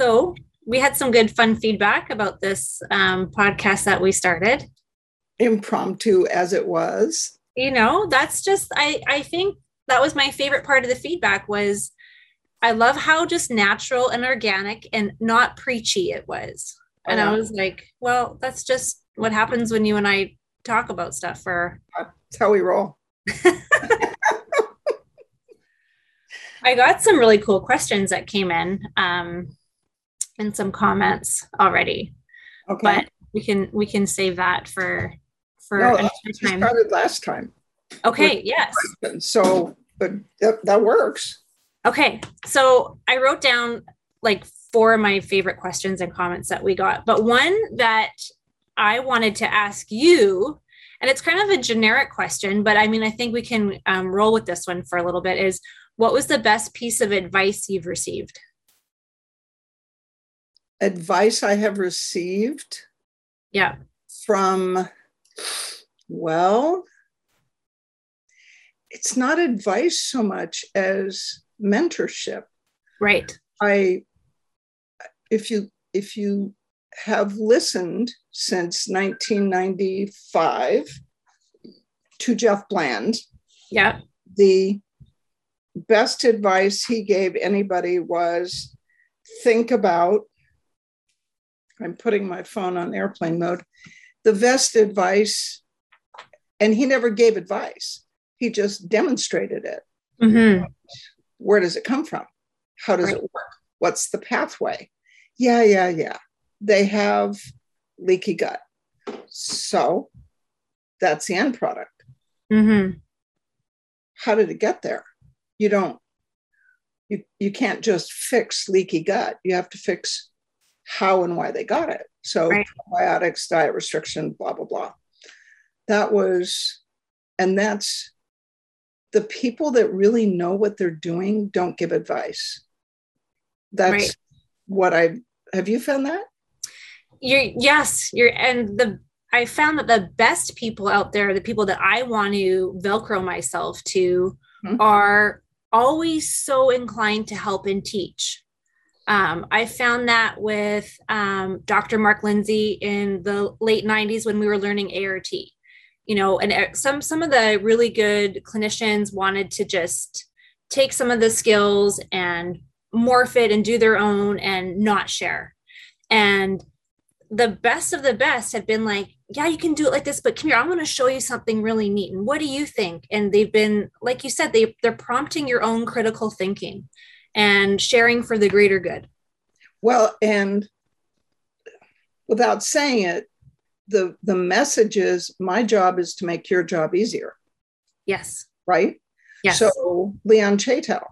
So we had some good fun feedback about this um, podcast that we started. Impromptu as it was. You know, that's just I I think that was my favorite part of the feedback was I love how just natural and organic and not preachy it was. And yeah. I was like, well, that's just what happens when you and I talk about stuff for that's how we roll. I got some really cool questions that came in um, and some comments already. Okay. But we can we can save that for for no, another time. Started last time. Okay. Yes. So, but that, that works. Okay. So I wrote down like four of my favorite questions and comments that we got, but one that I wanted to ask you, and it's kind of a generic question, but I mean, I think we can um, roll with this one for a little bit is what was the best piece of advice you've received? Advice I have received? Yeah. From, well, it's not advice so much as mentorship. Right. I if you if you have listened since 1995 to Jeff Bland. Yeah. The best advice he gave anybody was think about I'm putting my phone on airplane mode. The best advice, and he never gave advice, he just demonstrated it. Mm-hmm. Where does it come from? How does right. it work? What's the pathway? Yeah, yeah, yeah. They have leaky gut. So that's the end product. Mm-hmm. How did it get there? You don't, you, you can't just fix leaky gut. You have to fix how and why they got it. So right. probiotics, diet restriction, blah, blah, blah. That was, and that's the people that really know what they're doing don't give advice. That's right. what I have you found that? You're yes, you're and the I found that the best people out there, the people that I want to velcro myself to, mm-hmm. are always so inclined to help and teach. Um, I found that with um, Dr. Mark Lindsay in the late 90s when we were learning ART. You know, and uh, some some of the really good clinicians wanted to just take some of the skills and morph it and do their own and not share. And the best of the best have been like, yeah, you can do it like this, but come here, I'm going to show you something really neat. And what do you think? And they've been, like you said, they they're prompting your own critical thinking and sharing for the greater good. Well, and without saying it, the the message is my job is to make your job easier. Yes. Right? Yes. So Leon Chaitow,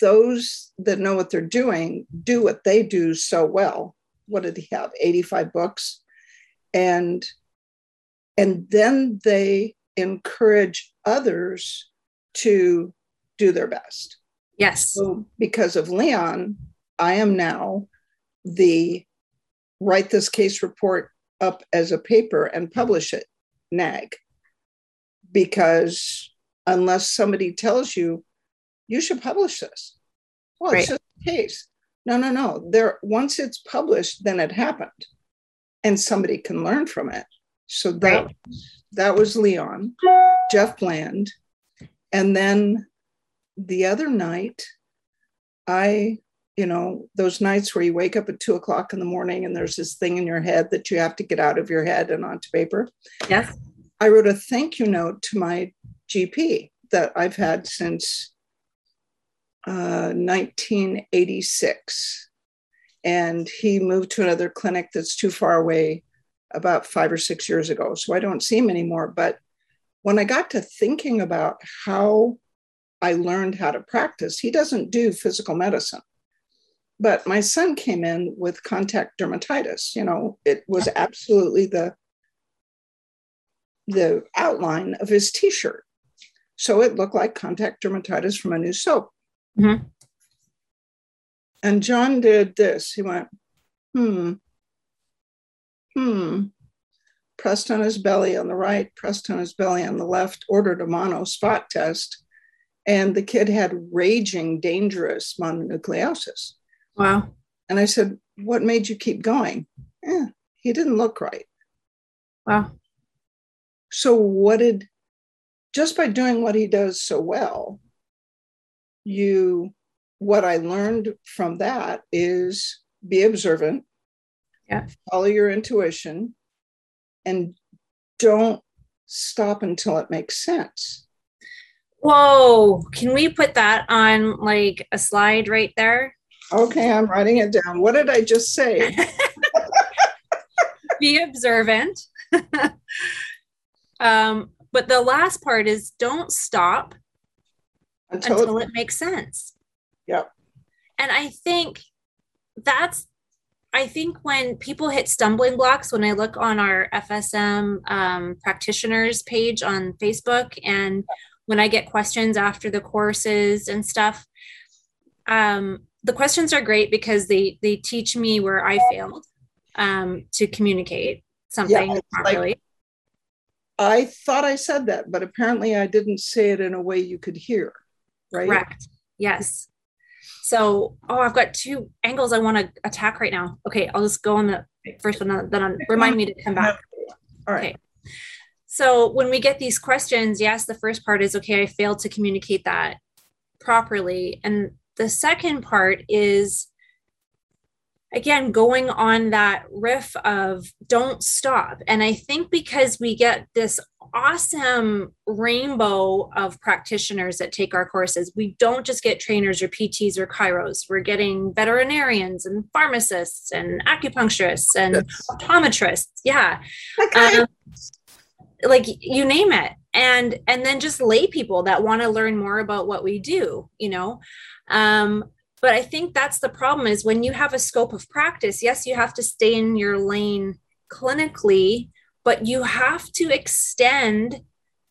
those that know what they're doing do what they do so well. What did he have? 85 books. And and then they encourage others to do their best. Yes. So because of Leon, I am now the write this case report up as a paper and publish it, NAG. Because unless somebody tells you you should publish this. Well, right. it's just a case. No, no, no. There once it's published, then it happened. And somebody can learn from it. So that right. that was Leon, Jeff Bland. And then the other night, I, you know, those nights where you wake up at two o'clock in the morning and there's this thing in your head that you have to get out of your head and onto paper. Yes. I wrote a thank you note to my GP that I've had since 1986. Uh, and he moved to another clinic that's too far away about five or six years ago. So I don't see him anymore. But when I got to thinking about how I learned how to practice, he doesn't do physical medicine. But my son came in with contact dermatitis. You know, it was absolutely the the outline of his t-shirt. So it looked like contact dermatitis from a new soap. Mm-hmm. And John did this. He went, hmm, hmm, pressed on his belly on the right, pressed on his belly on the left, ordered a mono spot test. And the kid had raging, dangerous mononucleosis. Wow. And I said, What made you keep going? Yeah, he didn't look right. Wow. So, what did, just by doing what he does so well, you, what I learned from that is be observant, yeah. follow your intuition, and don't stop until it makes sense. Whoa, can we put that on like a slide right there? Okay, I'm writing it down. What did I just say? Be observant. um, but the last part is don't stop until, until it, it makes sense. Yep. And I think that's I think when people hit stumbling blocks, when I look on our FSM um, practitioners page on Facebook, and when I get questions after the courses and stuff, um, the questions are great because they they teach me where I failed um, to communicate something yeah, properly. Like, I thought I said that, but apparently I didn't say it in a way you could hear. Right. Correct. Yes. So, oh, I've got two angles I want to attack right now. Okay, I'll just go on the first one, then I'll, remind me to come back. All right. Okay. So, when we get these questions, yes, the first part is okay, I failed to communicate that properly. And the second part is again going on that riff of don't stop and i think because we get this awesome rainbow of practitioners that take our courses we don't just get trainers or pts or chiros we're getting veterinarians and pharmacists and acupuncturists and yes. optometrists yeah okay. um, like you name it. And and then just lay people that want to learn more about what we do you know? Um, but I think that's the problem is when you have a scope of practice, yes, you have to stay in your lane clinically, but you have to extend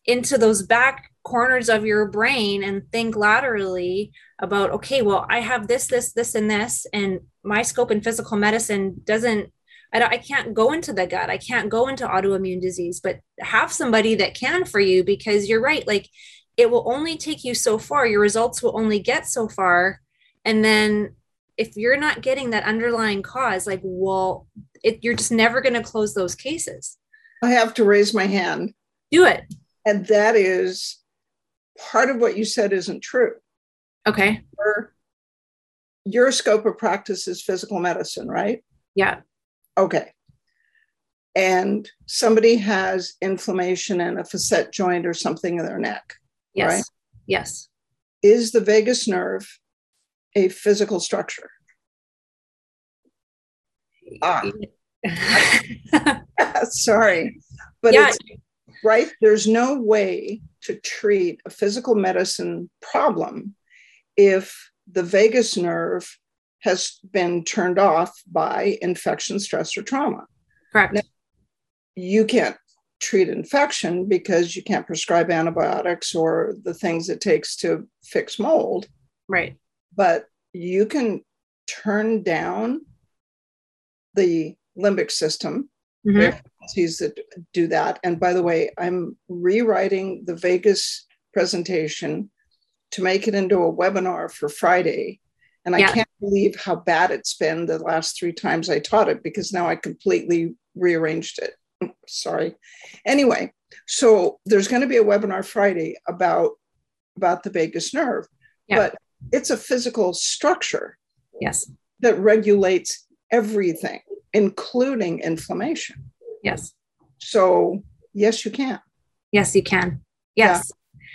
into those back corners of your brain and think laterally about okay well i have this this this and this and my scope in physical medicine doesn't I, I can't go into the gut. I can't go into autoimmune disease but have somebody that can for you because you're right like it will only take you so far. Your results will only get so far. And then if you're not getting that underlying cause like well it, you're just never going to close those cases. I have to raise my hand. Do it. And that is part of what you said isn't true. Okay. Your, your scope of practice is physical medicine right? Yeah okay and somebody has inflammation in a facet joint or something in their neck Yes. Right? Yes. Is the vagus nerve a physical structure? Ah. Sorry. But yeah. right, there's no way to treat a physical medicine problem if the vagus nerve has been turned off by infection, stress, or trauma. Correct. Now, you can't treat infection because you can't prescribe antibiotics or the things it takes to fix mold. Right. But you can turn down the limbic system. Mm-hmm. that do that. And by the way, I'm rewriting the vagus presentation to make it into a webinar for Friday. And yeah. I can't believe how bad it's been the last three times I taught it because now I completely rearranged it. sorry. Anyway, so there's going to be a webinar Friday about about the vagus nerve, yeah. but it's a physical structure. Yes. That regulates everything, including inflammation. Yes. So yes, you can. Yes, you can. Yes.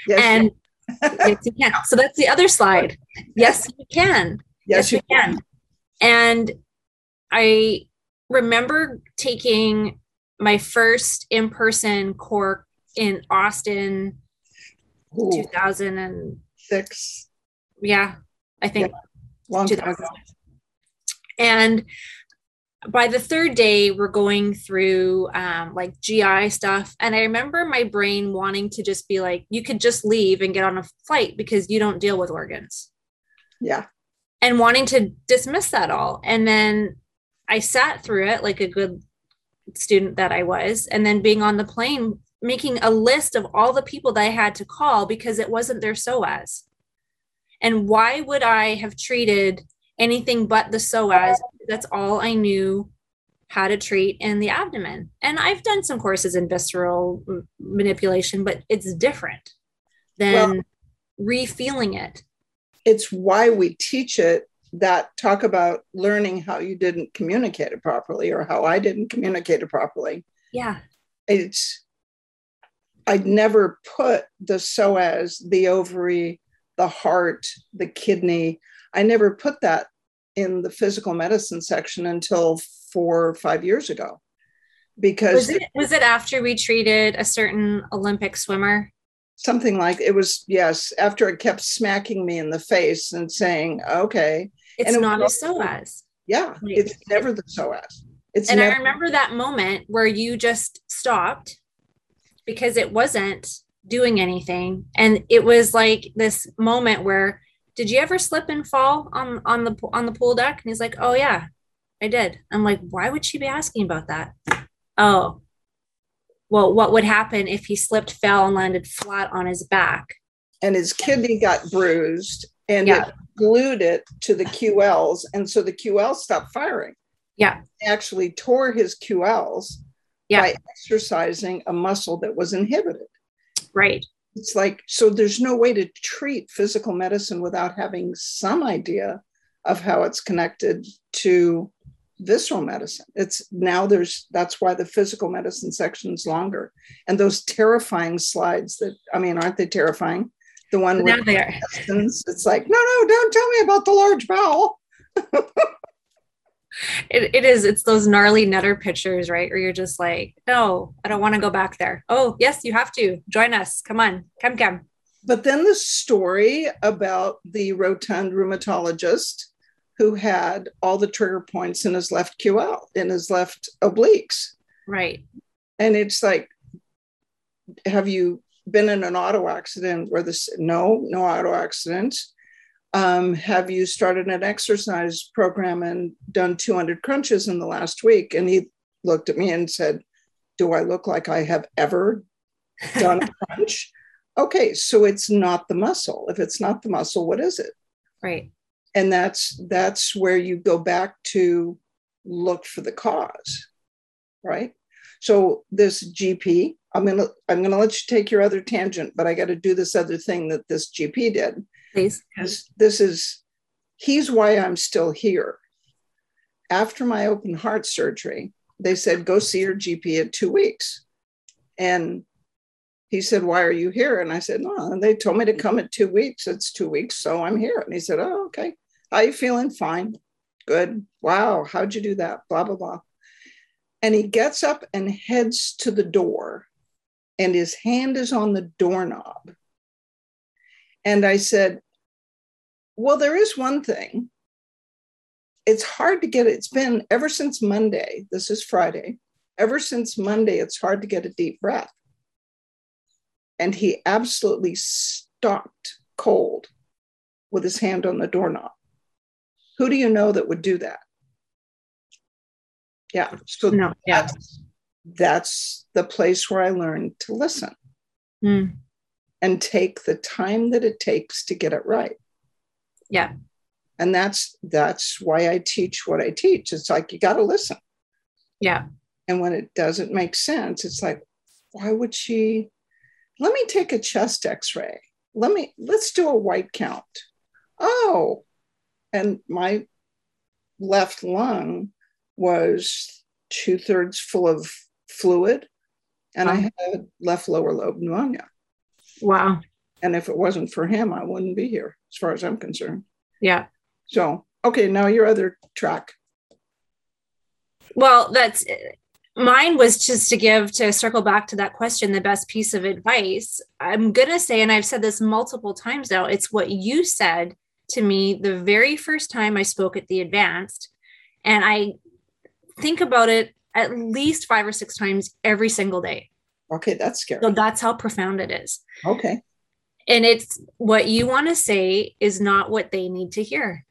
Yeah. yes and yes, you can. So that's the other slide. Yes, you can. Yes, yes you can. can. And I remember taking my first in-person course in Austin, Ooh. 2006. Yeah, I think yeah. long time And by the third day, we're going through um, like GI stuff. And I remember my brain wanting to just be like, you could just leave and get on a flight because you don't deal with organs. Yeah. And wanting to dismiss that all. And then I sat through it like a good student that I was, and then being on the plane, making a list of all the people that I had to call because it wasn't their psoas. And why would I have treated anything but the psoas. That's all I knew how to treat in the abdomen. And I've done some courses in visceral manipulation, but it's different than well, refeeling it. It's why we teach it that talk about learning how you didn't communicate it properly or how I didn't communicate it properly. Yeah. It's I'd never put the psoas, the ovary, the heart, the kidney. I never put that in the physical medicine section until four or five years ago. Because was it, was it after we treated a certain Olympic swimmer? Something like it was, yes, after it kept smacking me in the face and saying, okay. It's and not it was, a psoas. Yeah, it's never the psoas. It's and never- I remember that moment where you just stopped because it wasn't doing anything. And it was like this moment where did you ever slip and fall on on the on the pool deck? And he's like, Oh yeah, I did. I'm like, why would she be asking about that? Oh, well, what would happen if he slipped, fell, and landed flat on his back? And his kidney got bruised and yeah. it glued it to the QLs. And so the QL stopped firing. Yeah. He actually tore his QLs yeah. by exercising a muscle that was inhibited. Right. It's like, so there's no way to treat physical medicine without having some idea of how it's connected to visceral medicine. It's now there's that's why the physical medicine section is longer. And those terrifying slides that I mean, aren't they terrifying? The one now they are. It's like, no, no, don't tell me about the large bowel. it, it is it's those gnarly Netter pictures right where you're just like no i don't want to go back there oh yes you have to join us come on come come but then the story about the rotund rheumatologist who had all the trigger points in his left ql in his left obliques right and it's like have you been in an auto accident where this no no auto accidents um, have you started an exercise program and done 200 crunches in the last week? And he looked at me and said, Do I look like I have ever done a crunch? okay, so it's not the muscle. If it's not the muscle, what is it? Right. And that's that's where you go back to look for the cause, right? So this GP, I'm gonna I'm gonna let you take your other tangent, but I got to do this other thing that this GP did please. Because this is, he's why I'm still here. After my open heart surgery, they said, go see your GP in two weeks. And he said, Why are you here? And I said, No, And they told me to come in two weeks. It's two weeks, so I'm here. And he said, Oh, okay. How you feeling? Fine. Good. Wow. How'd you do that? Blah, blah, blah. And he gets up and heads to the door, and his hand is on the doorknob. And I said, Well, there is one thing. It's hard to get it. It's been ever since Monday. This is Friday. Ever since Monday, it's hard to get a deep breath. And he absolutely stopped cold with his hand on the doorknob. Who do you know that would do that? Yeah. So no, yeah. that's, that's the place where I learned to listen. Mm and take the time that it takes to get it right. Yeah. And that's that's why I teach what I teach. It's like you got to listen. Yeah. And when it doesn't make sense, it's like, why would she? Let me take a chest x-ray. Let me let's do a white count. Oh, and my left lung was two-thirds full of fluid, and I had left lower lobe pneumonia. Wow. And if it wasn't for him, I wouldn't be here, as far as I'm concerned. Yeah. So, okay, now your other track. Well, that's mine was just to give to circle back to that question the best piece of advice. I'm going to say, and I've said this multiple times now, it's what you said to me the very first time I spoke at the advanced. And I think about it at least five or six times every single day. Okay, that's scary. So that's how profound it is. Okay. And it's what you want to say is not what they need to hear.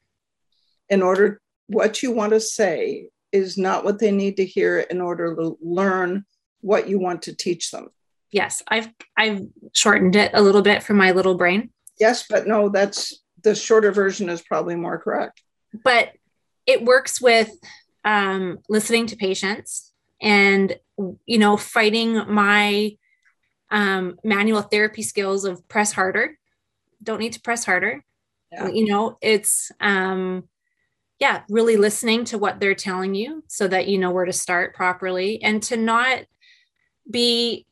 In order, what you want to say is not what they need to hear in order to learn what you want to teach them. Yes, I've I've shortened it a little bit for my little brain. Yes, but no, that's the shorter version is probably more correct. but it works with um, listening to patients and you know fighting my um, manual therapy skills of press harder don't need to press harder yeah. you know it's um yeah really listening to what they're telling you so that you know where to start properly and to not be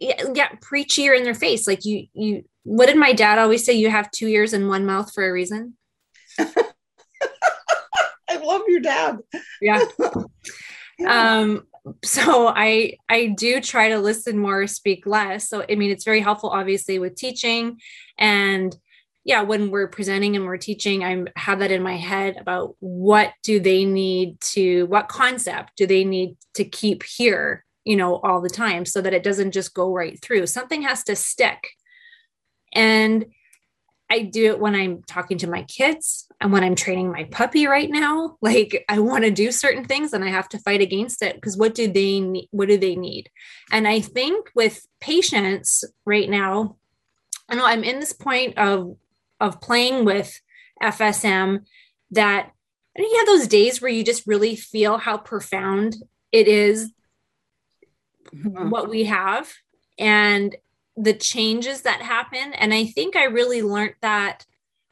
yeah, yeah preachy or in their face like you you what did my dad always say you have two ears and one mouth for a reason I love your dad. Yeah. um so I I do try to listen more, speak less. So I mean it's very helpful obviously with teaching and yeah, when we're presenting and we're teaching, I have that in my head about what do they need to what concept do they need to keep here, you know, all the time so that it doesn't just go right through. Something has to stick. And I do it when I'm talking to my kids and when I'm training my puppy right now. Like I want to do certain things and I have to fight against it because what do they need? What do they need? And I think with patients right now, I know I'm in this point of of playing with FSM that I think you have those days where you just really feel how profound it is mm-hmm. what we have. And the changes that happen. And I think I really learned that.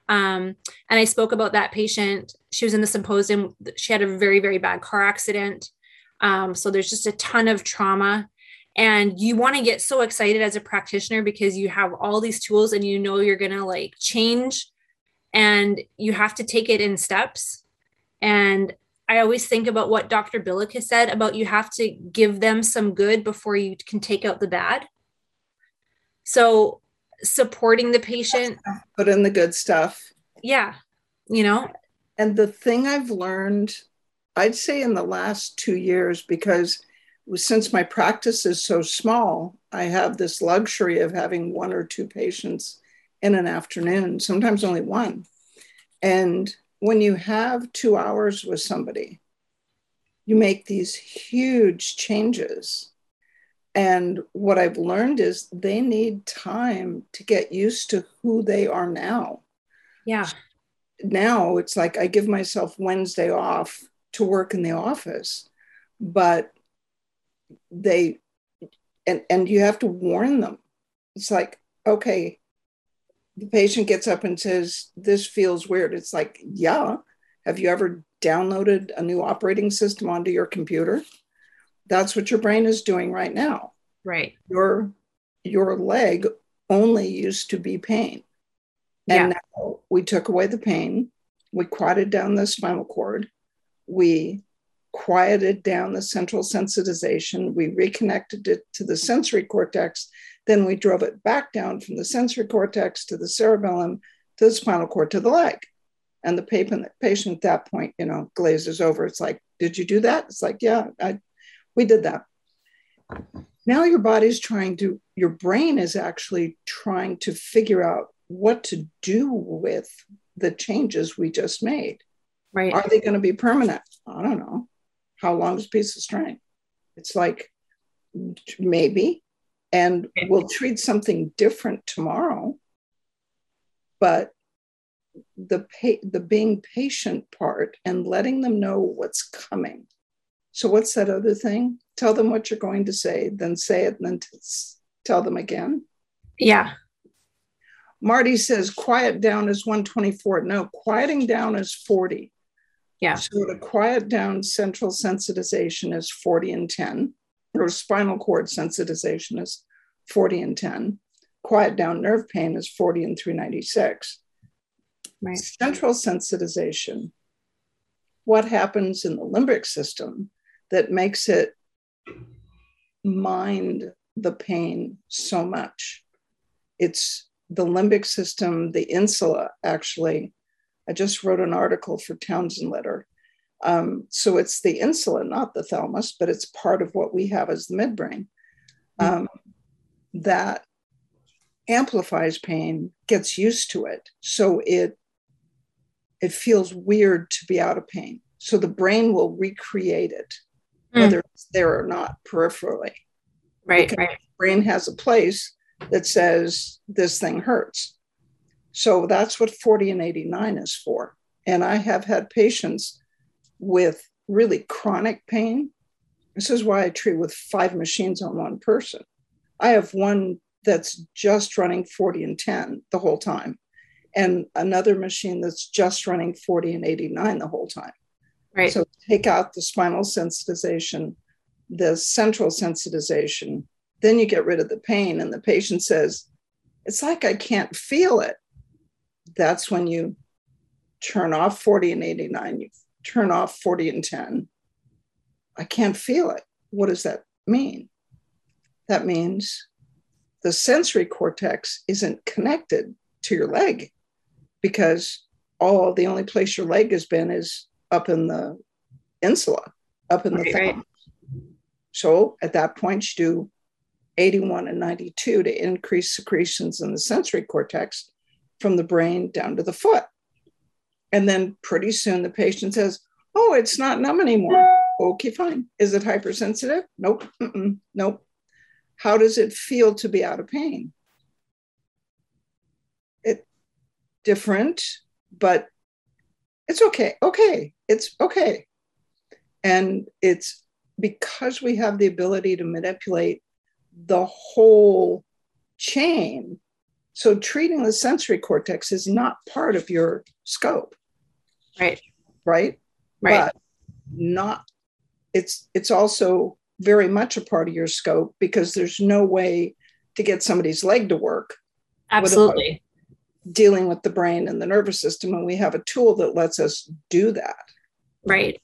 Um, and I spoke about that patient. She was in the symposium. She had a very, very bad car accident. Um, so there's just a ton of trauma. And you want to get so excited as a practitioner because you have all these tools and you know you're going to like change and you have to take it in steps. And I always think about what Dr. Billick has said about you have to give them some good before you can take out the bad. So supporting the patient. Put in the good stuff. Yeah. You know? And the thing I've learned, I'd say in the last two years, because since my practice is so small, I have this luxury of having one or two patients in an afternoon, sometimes only one. And when you have two hours with somebody, you make these huge changes and what I've learned is they need time to get used to who they are now. Yeah. Now it's like I give myself Wednesday off to work in the office, but they, and, and you have to warn them. It's like, okay, the patient gets up and says, This feels weird. It's like, yeah. Have you ever downloaded a new operating system onto your computer? That's what your brain is doing right now. Right. Your your leg only used to be pain. And yeah. now we took away the pain, we quieted down the spinal cord, we quieted down the central sensitization, we reconnected it to the sensory cortex, then we drove it back down from the sensory cortex to the cerebellum to the spinal cord to the leg. And the patient, patient at that point, you know, glazes over. It's like, did you do that? It's like, yeah, I we did that. Now your body's trying to, your brain is actually trying to figure out what to do with the changes we just made. Right. Are they going to be permanent? I don't know. How long is a piece of string? It's like maybe, and we'll treat something different tomorrow. But the pa- the being patient part and letting them know what's coming so, what's that other thing? Tell them what you're going to say, then say it, and then t- tell them again. Yeah. Marty says quiet down is 124. No, quieting down is 40. Yeah. So the quiet down central sensitization is 40 and 10, or spinal cord sensitization is 40 and 10. Quiet down nerve pain is 40 and 396. Right. Central sensitization, what happens in the limbic system that makes it mind the pain so much. It's the limbic system, the insula, actually. I just wrote an article for Townsend Letter. Um, so it's the insula, not the thalamus, but it's part of what we have as the midbrain um, that amplifies pain, gets used to it. So it it feels weird to be out of pain. So the brain will recreate it mm. whether it's there or not peripherally. Right, because right. brain has a place that says this thing hurts. So that's what 40 and 89 is for. And I have had patients with really chronic pain. This is why I treat with five machines on one person. I have one that's just running 40 and 10 the whole time, and another machine that's just running 40 and 89 the whole time. Right. So take out the spinal sensitization, the central sensitization, then you get rid of the pain, and the patient says, It's like I can't feel it. That's when you turn off 40 and 89, you turn off 40 and 10. I can't feel it. What does that mean? That means the sensory cortex isn't connected to your leg because all the only place your leg has been is up in the insula, up in the right. Right. So at that point, you do 81 and 92 to increase secretions in the sensory cortex from the brain down to the foot. And then pretty soon the patient says, Oh, it's not numb anymore. Okay, fine. Is it hypersensitive? Nope. Mm-mm. Nope. How does it feel to be out of pain? It different, but it's okay. Okay. It's okay. And it's because we have the ability to manipulate the whole chain. So treating the sensory cortex is not part of your scope. Right. Right. Right. But not it's it's also very much a part of your scope because there's no way to get somebody's leg to work. Absolutely. Dealing with the brain and the nervous system. And we have a tool that lets us do that. Right.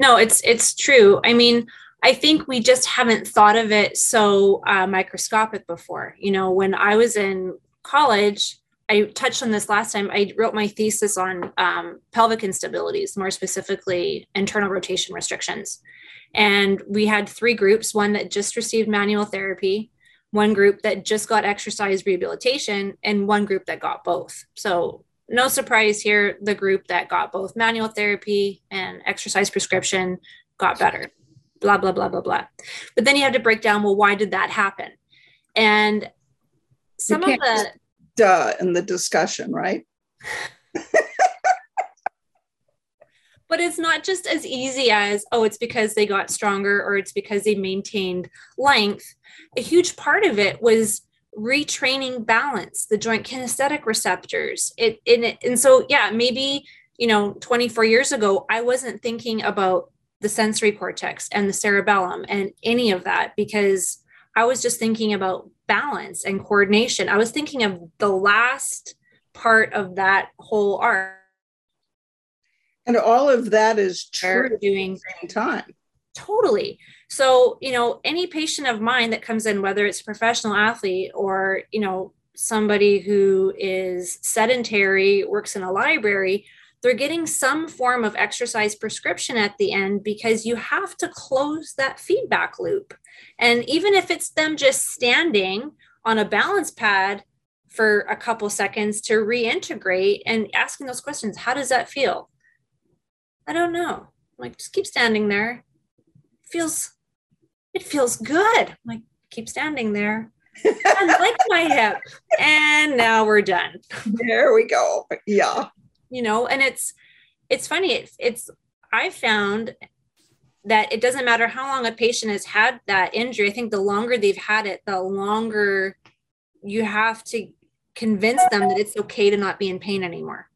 No, it's it's true. I mean, I think we just haven't thought of it so uh, microscopic before. You know, when I was in college, I touched on this last time. I wrote my thesis on um, pelvic instabilities, more specifically internal rotation restrictions. And we had three groups one that just received manual therapy, one group that just got exercise rehabilitation, and one group that got both. So, no surprise here, the group that got both manual therapy and exercise prescription got better. Blah, blah, blah, blah, blah. But then you have to break down well, why did that happen? And some of the duh in the discussion, right? but it's not just as easy as oh it's because they got stronger or it's because they maintained length. A huge part of it was retraining balance the joint kinesthetic receptors. It, it and so yeah maybe you know 24 years ago i wasn't thinking about the sensory cortex and the cerebellum and any of that because i was just thinking about balance and coordination. I was thinking of the last part of that whole art and all of that is true doing same time. Totally. So, you know, any patient of mine that comes in, whether it's a professional athlete or, you know, somebody who is sedentary, works in a library, they're getting some form of exercise prescription at the end because you have to close that feedback loop. And even if it's them just standing on a balance pad for a couple seconds to reintegrate and asking those questions, how does that feel? I don't know. I'm like, just keep standing there. It feels, it feels good. I'm like, keep standing there. I like my hip. And now we're done. There we go. Yeah. You know, and it's, it's funny. It's, it's, I found that it doesn't matter how long a patient has had that injury. I think the longer they've had it, the longer you have to convince them that it's okay to not be in pain anymore.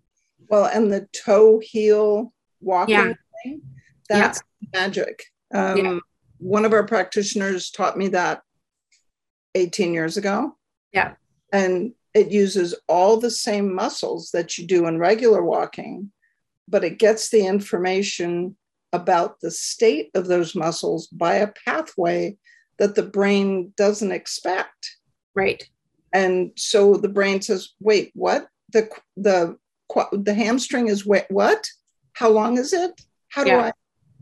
Well, and the toe heel walking yeah. thing, that's yeah. magic. Um, yeah. One of our practitioners taught me that 18 years ago. Yeah. And it uses all the same muscles that you do in regular walking, but it gets the information about the state of those muscles by a pathway that the brain doesn't expect. Right. And so the brain says, "Wait, what? The the the hamstring is what? What? How long is it? How do yeah. I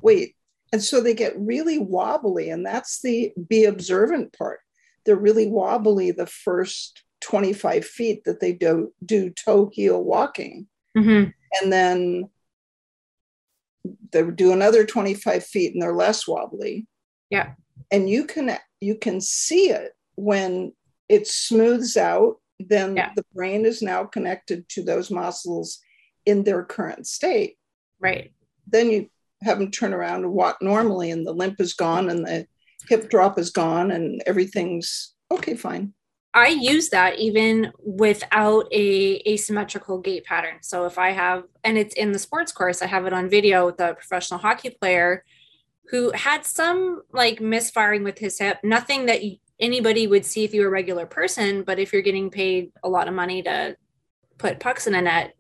wait? And so they get really wobbly, and that's the be observant part. They're really wobbly the first 25 feet that they do, do toe heel walking. Mm-hmm. And then they do another 25 feet and they're less wobbly. Yeah. And you can you can see it when it smooths out, then yeah. the brain is now connected to those muscles in their current state. Right. Then you have them turn around and walk normally, and the limp is gone, and the hip drop is gone, and everything's okay, fine. I use that even without a asymmetrical gait pattern. So if I have, and it's in the sports course, I have it on video with a professional hockey player who had some like misfiring with his hip, nothing that anybody would see if you were a regular person. But if you're getting paid a lot of money to put pucks in a net,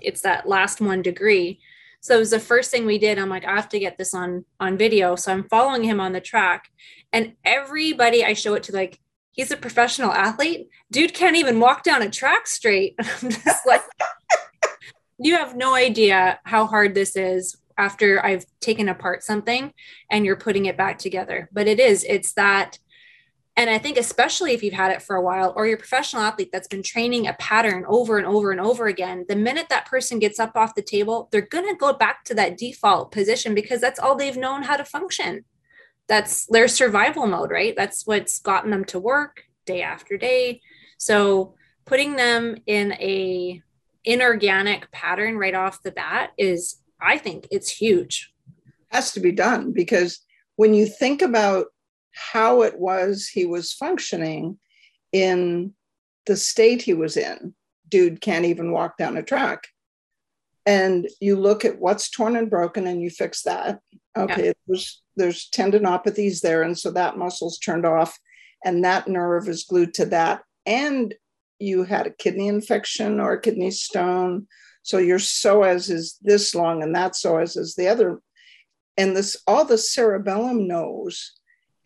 it's that last one degree. So it was the first thing we did. I'm like, I have to get this on on video. So I'm following him on the track, and everybody I show it to, like, he's a professional athlete. Dude can't even walk down a track straight. I'm just like, you have no idea how hard this is after I've taken apart something and you're putting it back together. But it is, it's that. And I think, especially if you've had it for a while or you're a professional athlete that's been training a pattern over and over and over again, the minute that person gets up off the table, they're going to go back to that default position because that's all they've known how to function that's their survival mode, right? That's what's gotten them to work day after day. So putting them in a inorganic pattern right off the bat is I think it's huge. Has to be done because when you think about how it was he was functioning in the state he was in, dude can't even walk down a track. And you look at what's torn and broken and you fix that. Okay, yeah. there's there's tendinopathies there, and so that muscle's turned off, and that nerve is glued to that. And you had a kidney infection or a kidney stone, so your psoas is this long, and that psoas is the other. And this all the cerebellum knows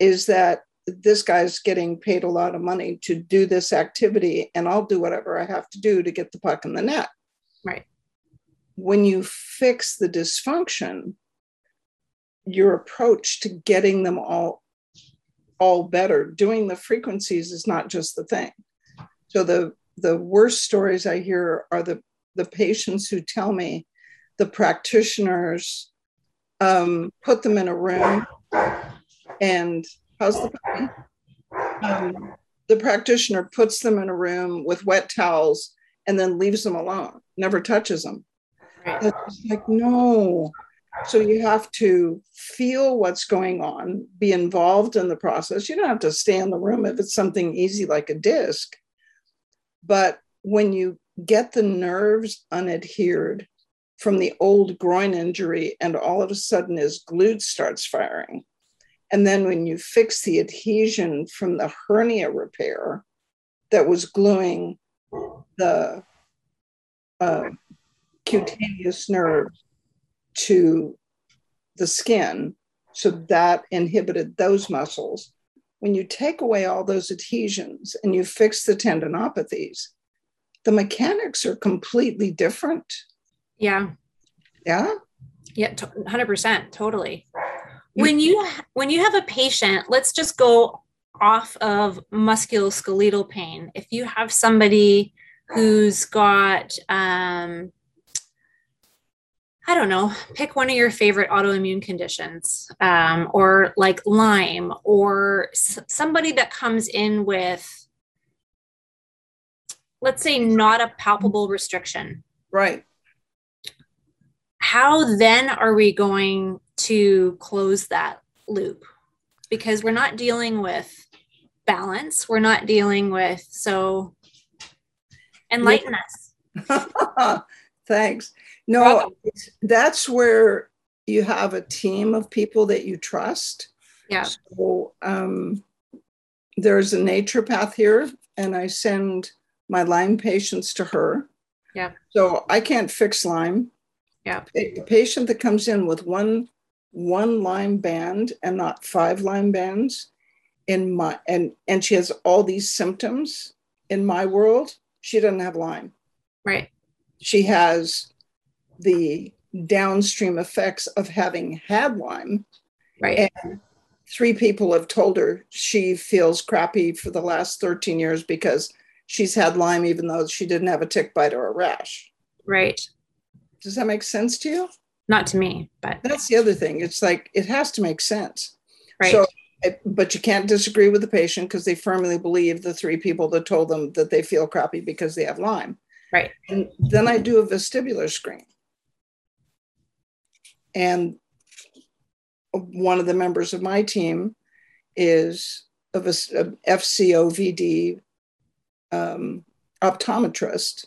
is that this guy's getting paid a lot of money to do this activity, and I'll do whatever I have to do to get the puck in the net. Right. When you fix the dysfunction, your approach to getting them all all better doing the frequencies is not just the thing so the the worst stories i hear are the the patients who tell me the practitioners um, put them in a room and how's the puppy? Um, the practitioner puts them in a room with wet towels and then leaves them alone never touches them right. it's like no so you have to feel what's going on, be involved in the process. You don't have to stay in the room if it's something easy like a disc. But when you get the nerves unadhered from the old groin injury and all of a sudden his glute starts firing, and then when you fix the adhesion from the hernia repair that was gluing the uh, cutaneous nerve to the skin. So that inhibited those muscles. When you take away all those adhesions and you fix the tendinopathies, the mechanics are completely different. Yeah. Yeah. Yeah, 100%, totally. When you when you have a patient, let's just go off of musculoskeletal pain. If you have somebody who's got um, I don't know, pick one of your favorite autoimmune conditions, um, or like Lyme, or s- somebody that comes in with, let's say, not a palpable restriction. Right. How then are we going to close that loop? Because we're not dealing with balance, we're not dealing with, so enlighten us. Thanks. No, that's where you have a team of people that you trust. Yeah. So um, there's a naturopath here, and I send my Lyme patients to her. Yeah. So I can't fix Lyme. Yeah. A patient that comes in with one one Lyme band and not five Lyme bands in my and and she has all these symptoms in my world, she doesn't have Lyme. Right. She has the downstream effects of having had Lyme. Right. And three people have told her she feels crappy for the last 13 years because she's had Lyme, even though she didn't have a tick bite or a rash. Right. Does that make sense to you? Not to me, but that's the other thing. It's like it has to make sense. Right. So, but you can't disagree with the patient because they firmly believe the three people that told them that they feel crappy because they have Lyme. Right. And then I do a vestibular screen. And one of the members of my team is of a, a FCOVD um, optometrist.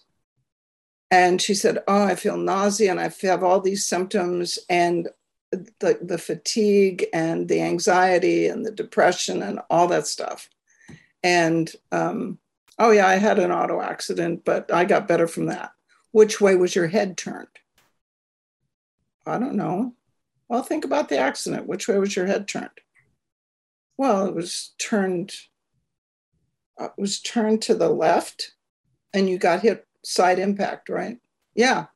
And she said, Oh, I feel nausea and I have all these symptoms and the, the fatigue and the anxiety and the depression and all that stuff. And um, oh, yeah, I had an auto accident, but I got better from that. Which way was your head turned? I don't know. Well, think about the accident. Which way was your head turned? Well, it was turned. Uh, it was turned to the left, and you got hit side impact, right? Yeah.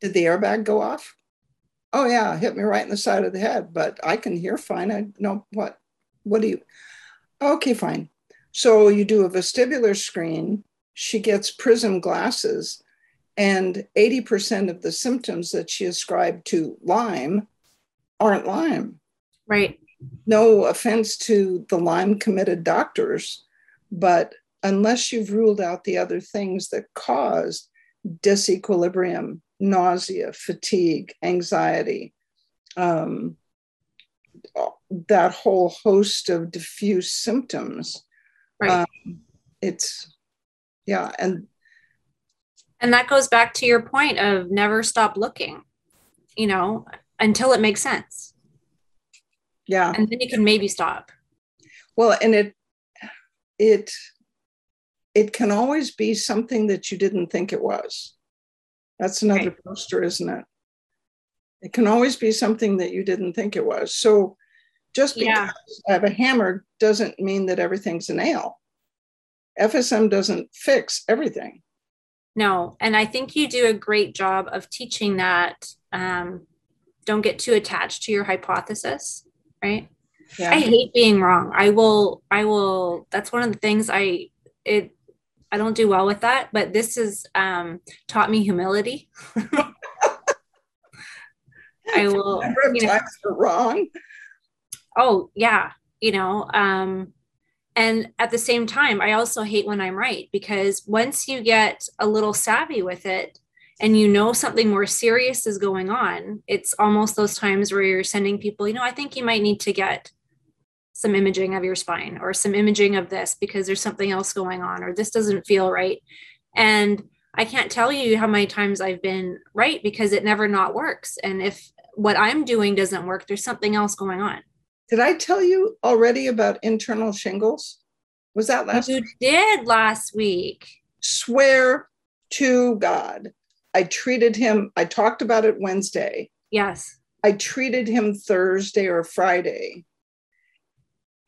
Did the airbag go off? Oh yeah, hit me right in the side of the head, but I can hear fine. I know what. What do you? Okay, fine. So you do a vestibular screen. She gets prism glasses, and 80% of the symptoms that she ascribed to Lyme aren't Lyme. Right. No offense to the Lyme committed doctors, but unless you've ruled out the other things that cause disequilibrium, nausea, fatigue, anxiety, um, that whole host of diffuse symptoms. Right. Um, it's, yeah. And, and that goes back to your point of never stop looking, you know, until it makes sense. Yeah. And then you can maybe stop. Well, and it, it, it can always be something that you didn't think it was. That's another right. poster, isn't it? It can always be something that you didn't think it was. So just because yeah. I have a hammer doesn't mean that everything's a nail. FSM doesn't fix everything. No, and I think you do a great job of teaching that. Um, don't get too attached to your hypothesis, right? Yeah. I hate being wrong. I will. I will. That's one of the things I. It I don't do well with that, but this has um, taught me humility. I will. You know, wrong. Oh yeah, you know. Um, and at the same time, I also hate when I'm right because once you get a little savvy with it, and you know something more serious is going on, it's almost those times where you're sending people, you know, I think you might need to get some imaging of your spine or some imaging of this because there's something else going on or this doesn't feel right. And I can't tell you how many times I've been right because it never not works. And if what I'm doing doesn't work, there's something else going on. Did I tell you already about internal shingles? Was that last you week? did last week. Swear to God. I treated him, I talked about it Wednesday. Yes. I treated him Thursday or Friday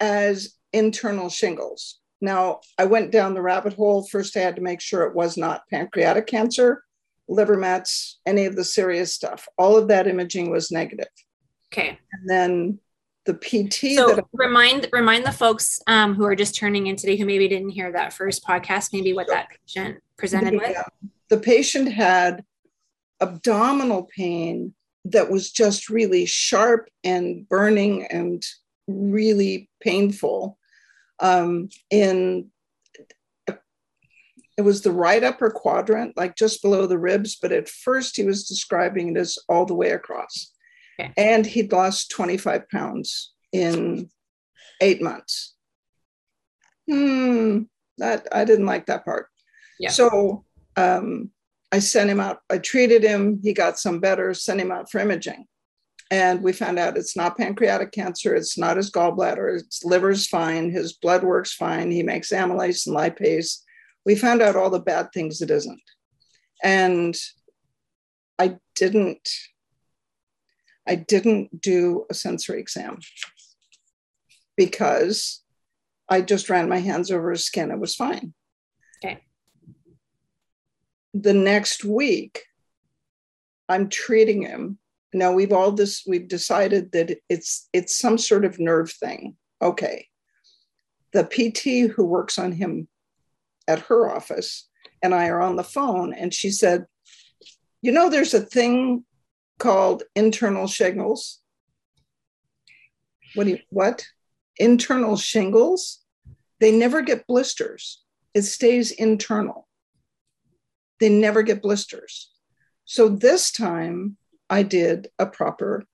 as internal shingles. Now, I went down the rabbit hole. First, I had to make sure it was not pancreatic cancer, liver mets, any of the serious stuff. All of that imaging was negative. Okay. And then the PT. So that remind remind the folks um, who are just turning in today who maybe didn't hear that first podcast, maybe what that patient presented the, with. The patient had abdominal pain that was just really sharp and burning and really painful. Um, in it was the right upper quadrant like just below the ribs but at first he was describing it as all the way across. Okay. and he'd lost 25 pounds in eight months. Hmm that i didn't like that part. Yeah. so um, i sent him out i treated him he got some better sent him out for imaging and we found out it's not pancreatic cancer it's not his gallbladder his liver's fine his blood works fine he makes amylase and lipase. We found out all the bad things it isn't. And i didn't i didn't do a sensory exam because i just ran my hands over his skin it was fine. Okay. The next week i'm treating him now we've all this we've decided that it's it's some sort of nerve thing. Okay. The pt who works on him at her office and i are on the phone and she said you know there's a thing called internal shingles. What do you what? Internal shingles? They never get blisters. It stays internal. They never get blisters. So this time I did a proper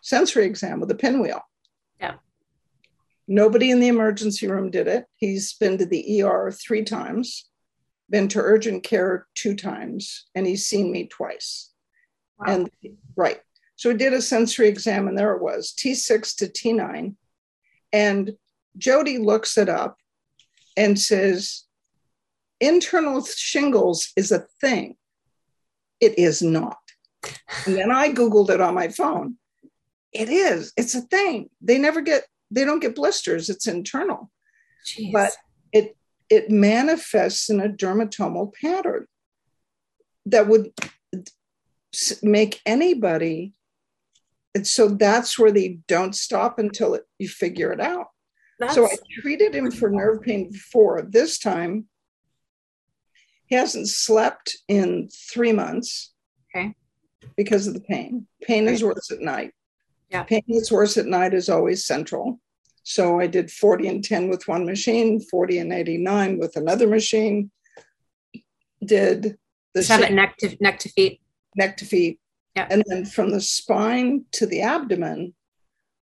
sensory exam with a pinwheel. Yeah. Nobody in the emergency room did it. He's been to the ER three times, been to urgent care two times, and he's seen me twice. Wow. And right. So we did a sensory exam, and there it was T6 to T9. And Jody looks it up and says, internal shingles is a thing. It is not. And then I Googled it on my phone. It is, it's a thing. They never get, they don't get blisters, it's internal. Jeez. But it it manifests in a dermatomal pattern that would make anybody and so that's where they don't stop until it, you figure it out that's... so i treated him for nerve pain before this time he hasn't slept in three months okay because of the pain pain is worse at night yeah pain that's worse at night is always central so I did 40 and 10 with one machine, 40 and 89 with another machine. Did the have it neck to neck to feet. Neck to feet. Yeah. And then from the spine to the abdomen,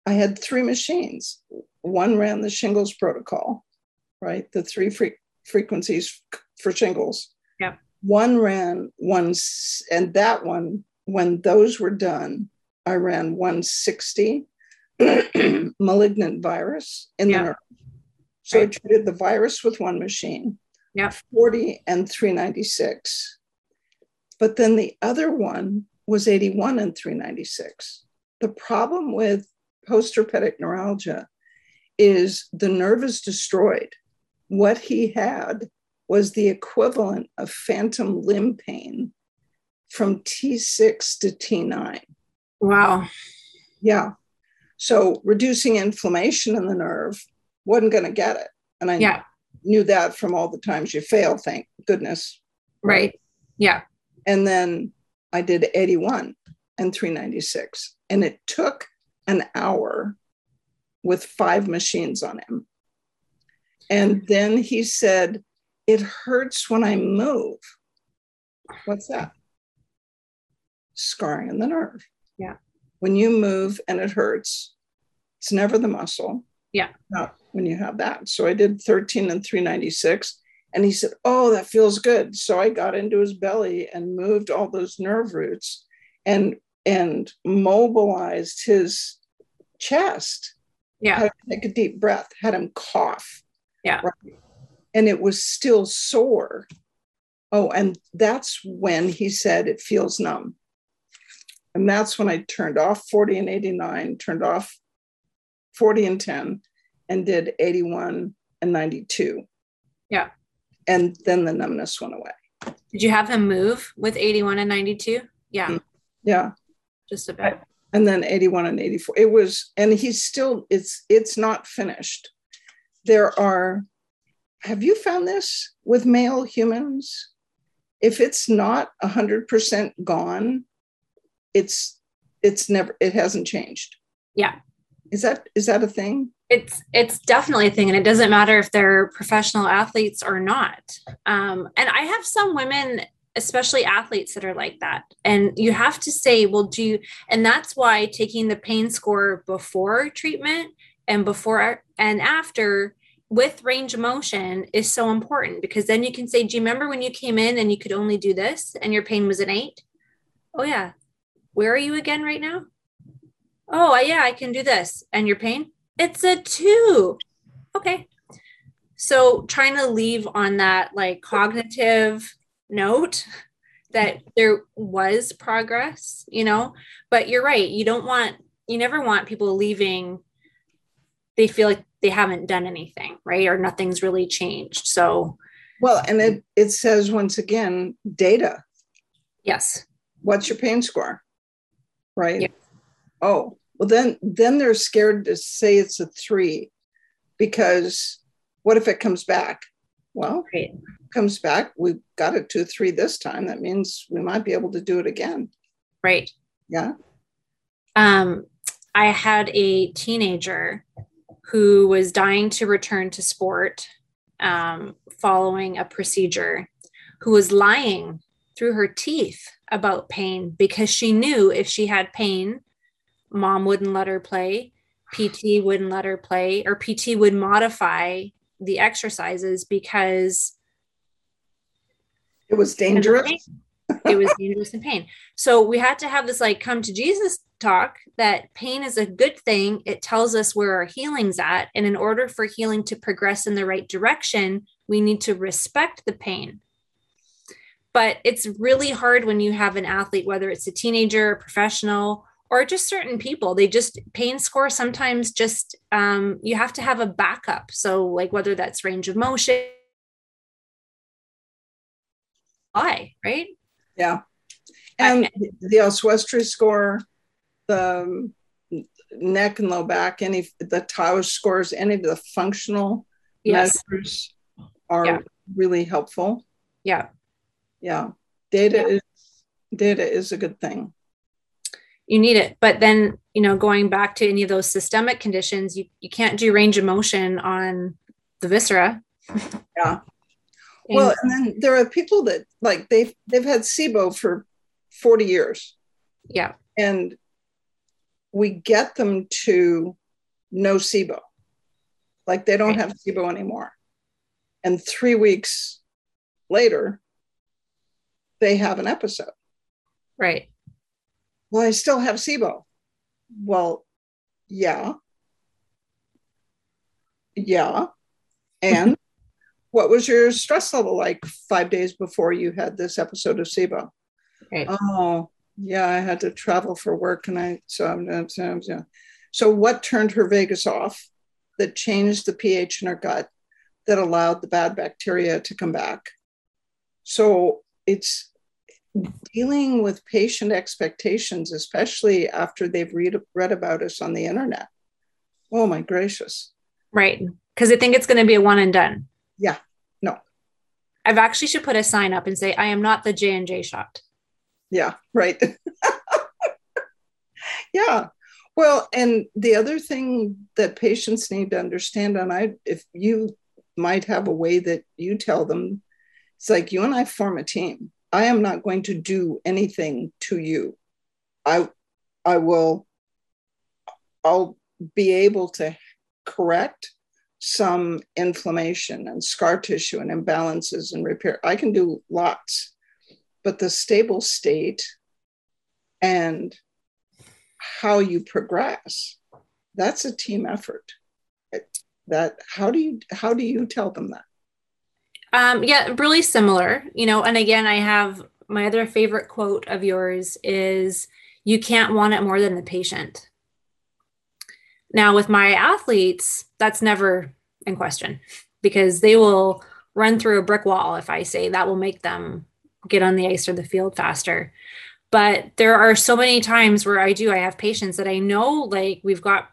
I had three machines. One ran the shingles protocol, right? The three fre- frequencies for shingles. Yeah. One ran one, and that one, when those were done, I ran 160 malignant virus in yeah. the nerve. So right. I treated the virus with one machine, yeah. 40 and 396. But then the other one was 81 and 396. The problem with postherpetic neuralgia is the nerve is destroyed. What he had was the equivalent of phantom limb pain from T6 to T9. Wow. Yeah. So reducing inflammation in the nerve wasn't going to get it. And I yeah. knew that from all the times you fail, thank goodness. Right. Yeah. And then I did 81 and 396. And it took an hour with five machines on him. And then he said, It hurts when I move. What's that? Scarring in the nerve. Yeah when you move and it hurts, it's never the muscle. Yeah. Not when you have that. So I did 13 and 396. And he said, Oh, that feels good. So I got into his belly and moved all those nerve roots and and mobilized his chest. Yeah. Had take a deep breath, had him cough. Yeah. Right? And it was still sore. Oh, and that's when he said it feels numb. And that's when I turned off 40 and 89, turned off 40 and 10, and did 81 and 92. Yeah. And then the numbness went away. Did you have him move with 81 and 92? Yeah. Mm-hmm. Yeah. Just a bit. And then 81 and 84. It was, and he's still, it's it's not finished. There are, have you found this with male humans? If it's not 100% gone, it's it's never it hasn't changed. Yeah. Is that is that a thing? It's it's definitely a thing and it doesn't matter if they're professional athletes or not. Um, and i have some women especially athletes that are like that. And you have to say well do you and that's why taking the pain score before treatment and before and after with range of motion is so important because then you can say do you remember when you came in and you could only do this and your pain was an eight? Oh yeah where are you again right now? Oh, yeah, I can do this. And your pain? It's a two. Okay. So trying to leave on that like cognitive note that there was progress, you know, but you're right. You don't want, you never want people leaving. They feel like they haven't done anything, right? Or nothing's really changed. So, well, and it, it says once again, data. Yes. What's your pain score? Right? Yeah. Oh, well then then they're scared to say it's a three because what if it comes back? Well, right. comes back, we got a three this time. That means we might be able to do it again. Right. Yeah. Um, I had a teenager who was dying to return to sport um, following a procedure who was lying through her teeth about pain because she knew if she had pain, mom wouldn't let her play, PT wouldn't let her play, or PT would modify the exercises because it was dangerous. it was dangerous and pain. So we had to have this like come to Jesus talk that pain is a good thing. It tells us where our healing's at. And in order for healing to progress in the right direction, we need to respect the pain. But it's really hard when you have an athlete, whether it's a teenager, a professional, or just certain people. They just pain score sometimes just um, you have to have a backup. So like whether that's range of motion why right? Yeah. And I, the oswestry score the um, neck and low back any the tau scores any of the functional yes. measures are yeah. really helpful. Yeah yeah. Data yeah. is data is a good thing. You need it. But then you know going back to any of those systemic conditions you, you can't do range of motion on the viscera. Yeah. And, well and then there are people that like they've they've had sibo for 40 years. Yeah. And we get them to no sibo. Like they don't right. have sibo anymore. And three weeks later they have an episode right well, I still have SIBO. Well, yeah. Yeah. And what was your stress level like five days before you had this episode of SIBO? Right. Oh, yeah, I had to travel for work and I, so I'm, so, yeah. so what turned her vagus off that changed the pH in her gut that allowed the bad bacteria to come back? So it's dealing with patient expectations, especially after they've read, read about us on the internet. Oh my gracious. Right. Because they think it's going to be a one and done. Yeah. No. I've actually should put a sign up and say, I am not the J and J shot. Yeah. Right. yeah. Well, and the other thing that patients need to understand, and I, if you might have a way that you tell them, it's like you and I form a team I am not going to do anything to you. I I will I'll be able to correct some inflammation and scar tissue and imbalances and repair. I can do lots. But the stable state and how you progress, that's a team effort. That how do you how do you tell them that? Um, yeah, really similar, you know. And again, I have my other favorite quote of yours is you can't want it more than the patient. Now, with my athletes, that's never in question because they will run through a brick wall if I say that will make them get on the ice or the field faster. But there are so many times where I do, I have patients that I know like we've got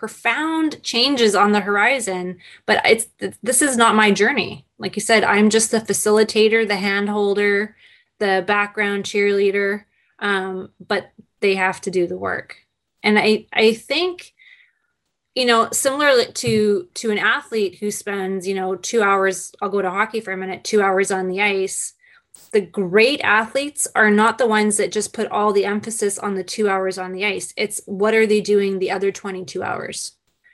profound changes on the horizon but it's this is not my journey. Like you said i'm just the facilitator the hand holder the background cheerleader um, but they have to do the work. And i i think you know similar to to an athlete who spends you know two hours i'll go to hockey for a minute two hours on the ice the great athletes are not the ones that just put all the emphasis on the two hours on the ice. It's what are they doing the other 22 hours?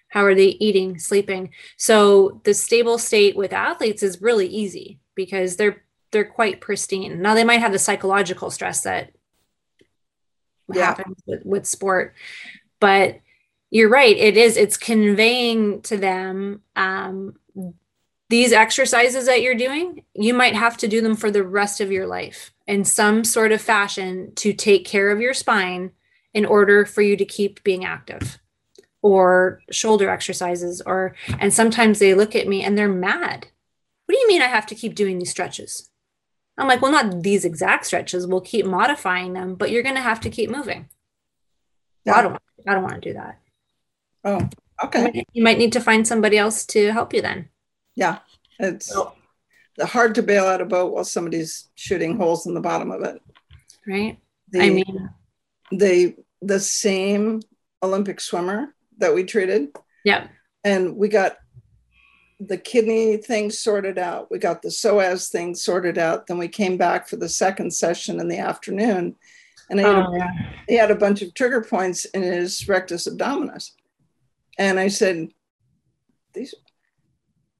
How are they eating, sleeping? So the stable state with athletes is really easy because they're they're quite pristine. Now they might have the psychological stress that yeah. happens with, with sport, but you're right. It is. It's conveying to them um, these exercises that you're doing, you might have to do them for the rest of your life in some sort of fashion to take care of your spine in order for you to keep being active or shoulder exercises or and sometimes they look at me and they're mad. What do you mean i have to keep doing these stretches? I'm like well not these exact stretches. We'll keep modifying them but you're going to have to keep moving. Yeah. i don't i don't want to do that. Oh okay. You might need to find somebody else to help you then yeah, it's hard to bail out a boat while somebody's shooting holes in the bottom of it. Right. The, I mean, the the same Olympic swimmer that we treated. Yeah. And we got the kidney thing sorted out. We got the psoas thing sorted out. Then we came back for the second session in the afternoon. And he, oh, had, yeah. he had a bunch of trigger points in his rectus abdominis. And I said, These,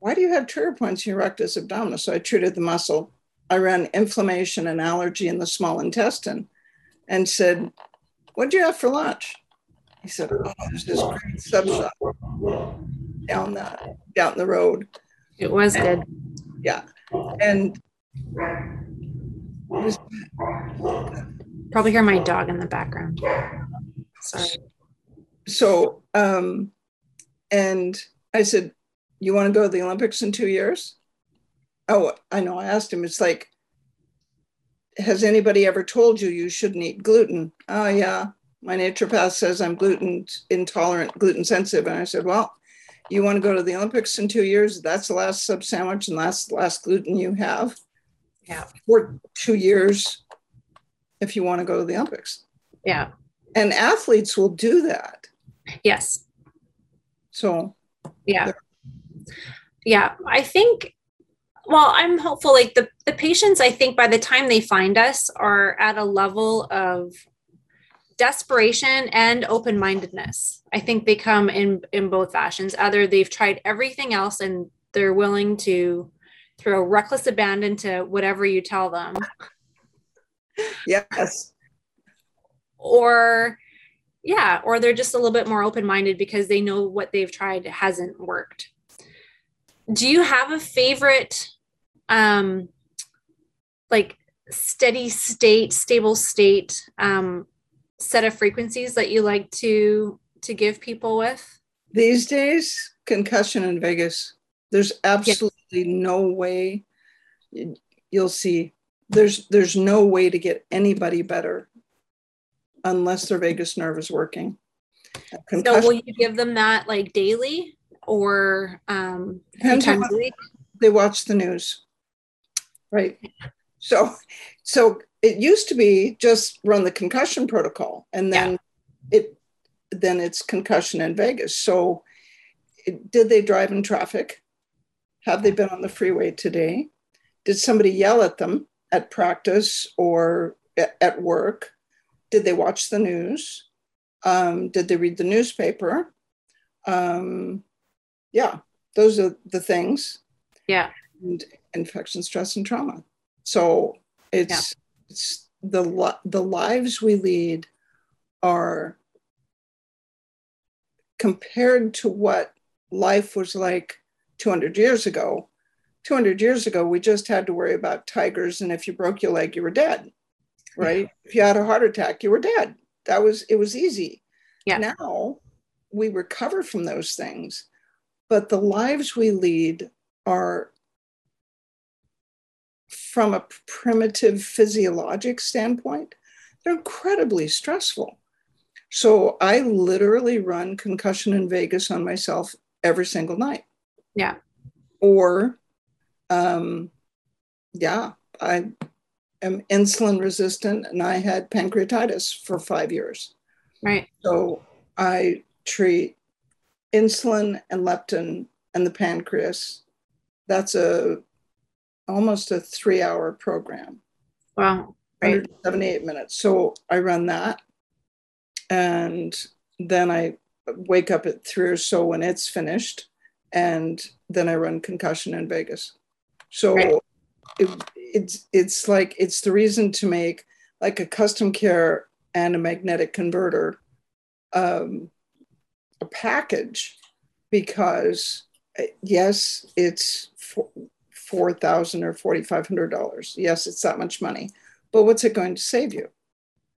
why do you have trigger points in your rectus abdominis? So I treated the muscle. I ran inflammation and allergy in the small intestine and said, What'd you have for lunch? He said, Oh, there's this great sub shop down the down the road. It was and, good. Yeah. And was, probably hear my dog in the background. Sorry. So um and I said, You want to go to the Olympics in two years? Oh, I know. I asked him, it's like, has anybody ever told you you shouldn't eat gluten? Oh, yeah. My naturopath says I'm gluten intolerant, gluten sensitive. And I said, Well, you want to go to the Olympics in two years? That's the last sub sandwich and that's the last gluten you have. Yeah. For two years, if you want to go to the Olympics. Yeah. And athletes will do that. Yes. So, yeah. Yeah. I think, well, I'm hopeful like the, the patients, I think by the time they find us are at a level of desperation and open-mindedness. I think they come in in both fashions. Either they've tried everything else and they're willing to throw reckless abandon to whatever you tell them. Yes. Or yeah or they're just a little bit more open-minded because they know what they've tried hasn't worked do you have a favorite um like steady state stable state um set of frequencies that you like to to give people with? These days, concussion in vagus There's absolutely yeah. no way you'll see there's there's no way to get anybody better unless their vagus nerve is working. So will you give them that like daily or um times a week? They watch the news. Right. So so it used to be just run the concussion protocol and then yeah. it then it's concussion in vagus. so it, did they drive in traffic have they been on the freeway today did somebody yell at them at practice or at work did they watch the news um, did they read the newspaper um, yeah those are the things. Yeah. And infection stress and trauma. So it's yeah. it's the the lives we lead are compared to what life was like 200 years ago. 200 years ago we just had to worry about tigers and if you broke your leg you were dead right? If you had a heart attack you were dead. That was it was easy. Yeah. Now we recover from those things but the lives we lead are from a primitive physiologic standpoint, they're incredibly stressful. So I literally run concussion in vagus on myself every single night. Yeah. Or, um, yeah, I am insulin resistant and I had pancreatitis for five years. Right. So I treat insulin and leptin and the pancreas. That's a almost a three hour program. Wow. Right. 178 minutes. So I run that. And then I wake up at three or so when it's finished. And then I run concussion in vagus. So right. it, it's it's like it's the reason to make like a custom care and a magnetic converter um, a package because uh, yes, it's four thousand or forty five hundred dollars. Yes, it's that much money, but what's it going to save you?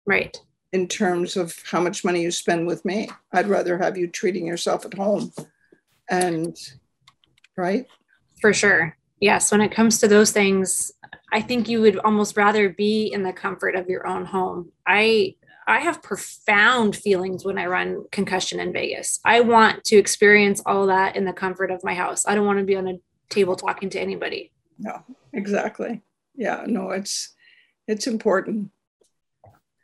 Right. In terms of how much money you spend with me, I'd rather have you treating yourself at home, and right. For sure. Yes. When it comes to those things, I think you would almost rather be in the comfort of your own home. I I have profound feelings when I run concussion in vagus. I want to experience all that in the comfort of my house. I don't want to be on a table talking to anybody. No, exactly. Yeah, no, it's it's important.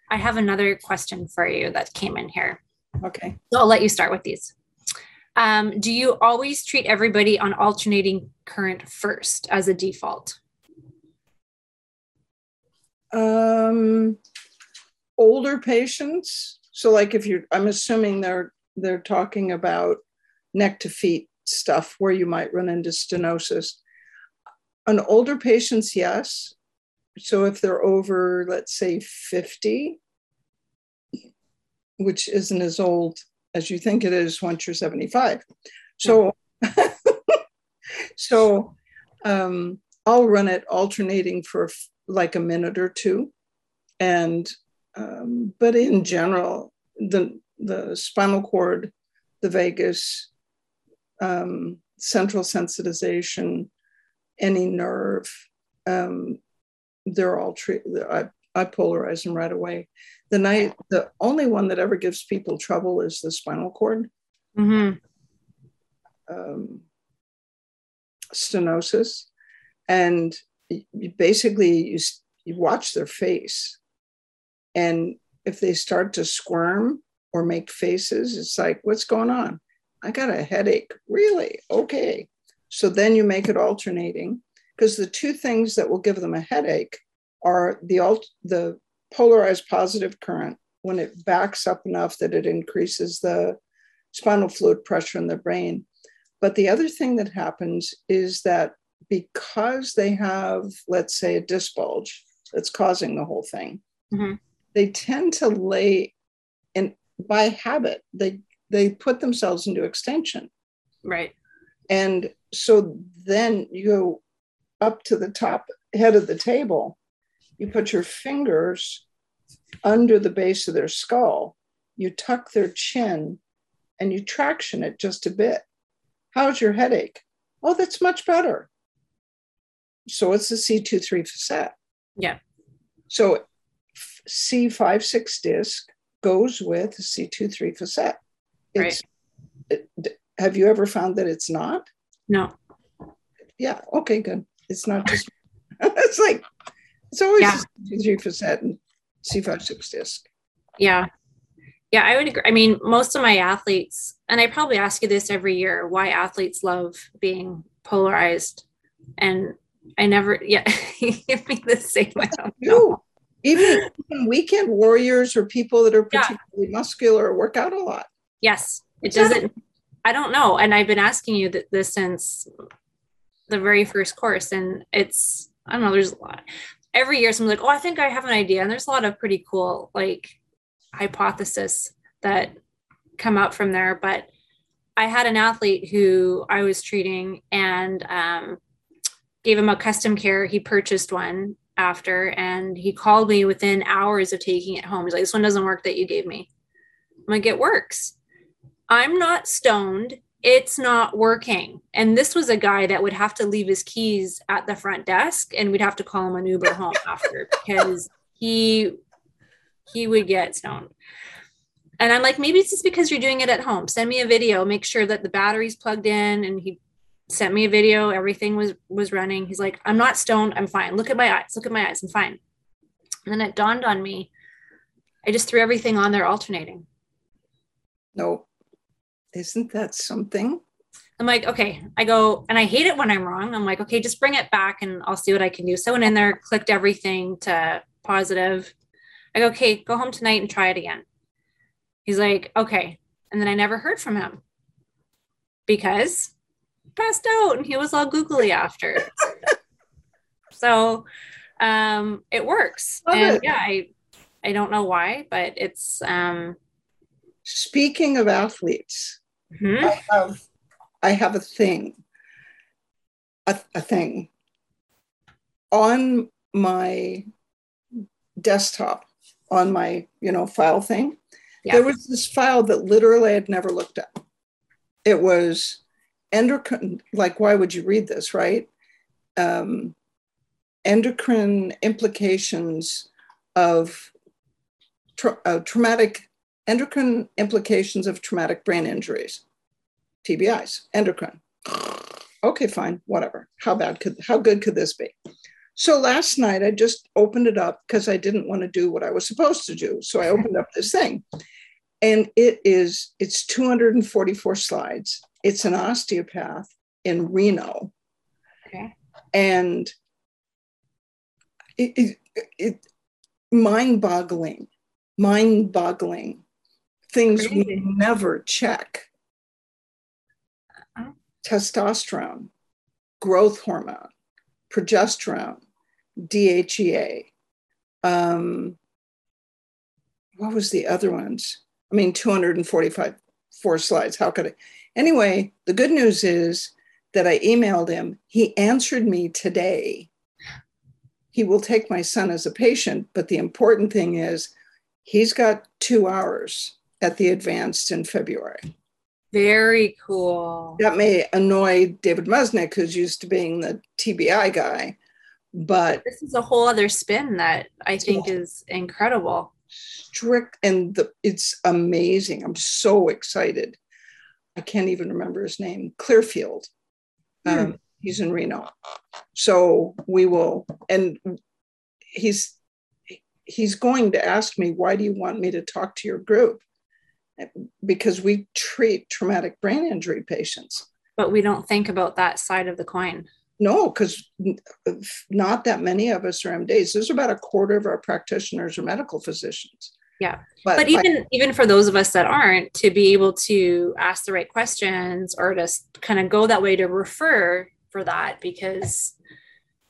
I have another question for you that came in here. Okay. So I'll let you start with these. Um, do you always treat everybody on alternating current first as a default? Um, older patients. So, like, if you're, I'm assuming they're they're talking about neck to feet stuff where you might run into stenosis. On older patients, yes. So if they're over, let's say, 50, which isn't as old as you think it is once you're 75. So, so um, I'll run it alternating for like a minute or two. And, um, but in general, the, the spinal cord, the vagus, um, central sensitization, any nerve, um, they're all treated. I, I polarize them right away. The night, the only one that ever gives people trouble is the spinal cord. Mm-hmm. Um, stenosis, and basically you you watch their face, and if they start to squirm or make faces, it's like, what's going on? I got a headache. Really? Okay. So then you make it alternating because the two things that will give them a headache are the alt- the polarized positive current when it backs up enough that it increases the spinal fluid pressure in the brain. But the other thing that happens is that because they have, let's say, a disc bulge that's causing the whole thing, mm-hmm. They tend to lay and by habit, they they put themselves into extension. Right. And so then you go up to the top head of the table you put your fingers under the base of their skull, you tuck their chin, and you traction it just a bit. How's your headache? Oh, that's much better. So it's the C23 facet. Yeah. So C56 disc goes with the C23 facet. It's, right. It, have you ever found that it's not? No. Yeah. Okay, good. It's not just, it's like, it's always yeah. three facet and C56 disc. Yeah. Yeah, I would agree. I mean, most of my athletes, and I probably ask you this every year, why athletes love being polarized. And I never, yeah, give me the same. I don't know. Even, even weekend warriors or people that are particularly yeah. muscular work out a lot. Yes. It doesn't, I don't know. And I've been asking you this since the very first course. And it's, I don't know, there's a lot every year someone's like, oh, I think I have an idea. And there's a lot of pretty cool like hypothesis that come out from there. But I had an athlete who I was treating and um, gave him a custom care. He purchased one after and he called me within hours of taking it home. He's like, this one doesn't work that you gave me. I'm like, it works. I'm not stoned it's not working. And this was a guy that would have to leave his keys at the front desk and we'd have to call him an Uber home after because he he would get stoned. And I'm like, maybe it's just because you're doing it at home. Send me a video, make sure that the battery's plugged in. And he sent me a video, everything was was running. He's like, I'm not stoned, I'm fine. Look at my eyes, look at my eyes, I'm fine. And then it dawned on me, I just threw everything on there alternating. No. Isn't that something? I'm like, okay, I go, and I hate it when I'm wrong. I'm like, okay, just bring it back and I'll see what I can do. So I went in there, clicked everything to positive. I go, okay, go home tonight and try it again. He's like, okay. And then I never heard from him because passed out and he was all googly after. so um it works. Love and it. yeah, I I don't know why, but it's um speaking of athletes, Mm-hmm. I have I have a thing, a, a thing on my desktop on my you know file thing. Yeah. There was this file that literally I'd never looked at. It was endocrine. Like, why would you read this, right? Um, endocrine implications of tra- uh, traumatic endocrine implications of traumatic brain injuries, TBIs, endocrine. Okay, fine, whatever. How bad could, how good could this be? So last night I just opened it up because I didn't want to do what I was supposed to do. So I opened up this thing. and it is it's 244 slides it's an osteopath in reno. Okay. and it, it, it mind-boggling mind-boggling things we never check. Oh. testosterone growth hormone progesterone dhea um, what was the other ones? I mean 245 four slides. How could i anyway the good news is that i emailed him. He answered me today. He will take my son as a patient but the important thing is he's got two hours at the advanced in february. Very cool. that may annoy david musnick who's used to being the tbi guy but This is a whole other spin that I think is incredible. strict and the, it's amazing. I'm so excited i can't even remember his name clearfield. Um, he's in reno. So we will and he's he's going to ask me why do you want me to talk to your group? Because we treat traumatic brain injury patients. But we don't think about that side of the coin. no because not that many of us are mds there's about a quarter of our practitioners are medical physicians Yeah. but, But even even for those of us that aren't, to be able to ask the right questions or to kind of go that way to refer for that because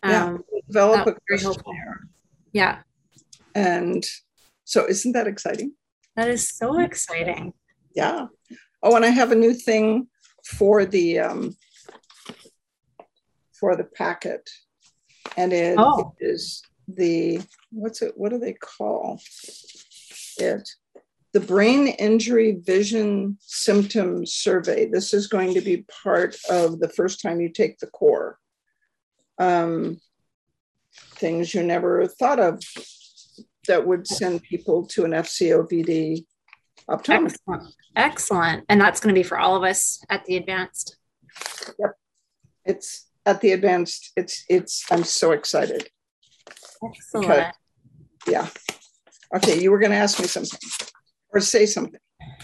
Yeah. um, develop a very helpful. questionnaire yeah, And so, isn't that exciting? that is so exciting. Yeah. Oh, and I have a new thing for the um, for the packet, and it Oh. is the what's it? What do they call it? The brain injury vision symptom survey. This is going to be part of the first time you take the core. Um, things you never thought of that would send people to an FCOVD optometrist. Excellent. Excellent. And that's going to be for all of us at the advanced. Yep. It's at the advanced. It's it's. I'm so excited. Excellent. Okay. Yeah. Okay, you were going to ask me something or say something.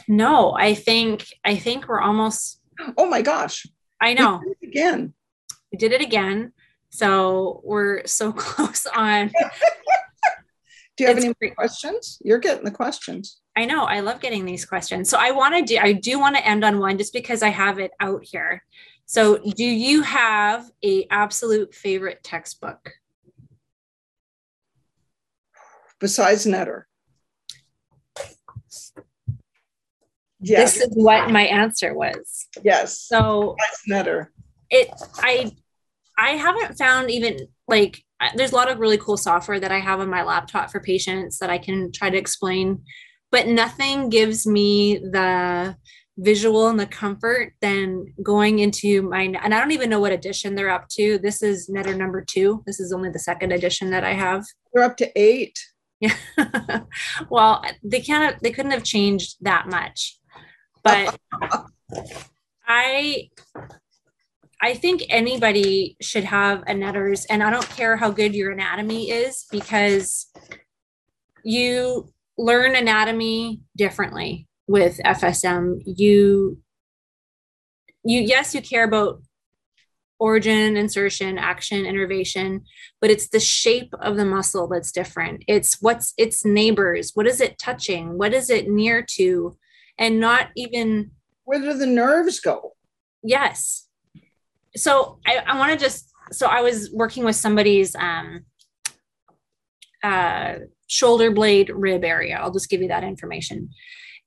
No, I think I think we're almost Oh my gosh! I know. We did it again. We did it again. So we're so close on Do you have It's any great. questions? You're getting the questions. I know I love getting these questions. So I want to do I do want to end on one just because I have it out here. So do you have a absolute favorite textbook? Besides Netter. Yes. This is what my answer was. yes. So Besides Netter. it I I haven't found even like there's a lot of really cool software that I have on my laptop for patients that I can try to explain, but nothing gives me the visual and the comfort than going into my and I don't even know what edition they're up to. This is Netter number two. This is only the second edition that I have. They're up to eight. Yeah. well, they can't they couldn't have changed that much. But I I think anybody should have a netters and I don't care how good your anatomy is because you learn anatomy differently with FSM. You you yes, you care about origin, insertion, action, innervation, but it's the shape of the muscle that's different. It's what's its neighbors, what is it touching, what is it near to, and not even Where do the nerves go? yes. So I, I want to just so I was working with somebody's um uh shoulder blade rib area. I'll just give you that information.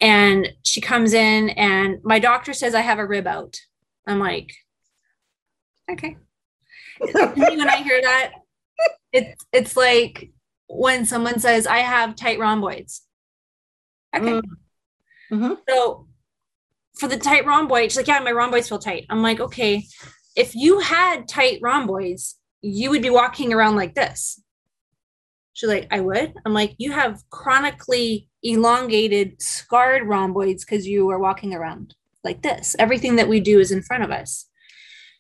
And she comes in and my doctor says I have a rib out. I'm like, okay. when I hear that, it's it's like when someone says I have tight rhomboids. Okay. Mm. Mhm. So for the tight rhomboid, she's like, yeah, my rhomboids feel tight. I'm like, okay, if you had tight rhomboids, you would be walking around like this. She's like, I would. I'm like, you have chronically elongated, scarred rhomboids because you are walking around like this. Everything that we do is in front of us.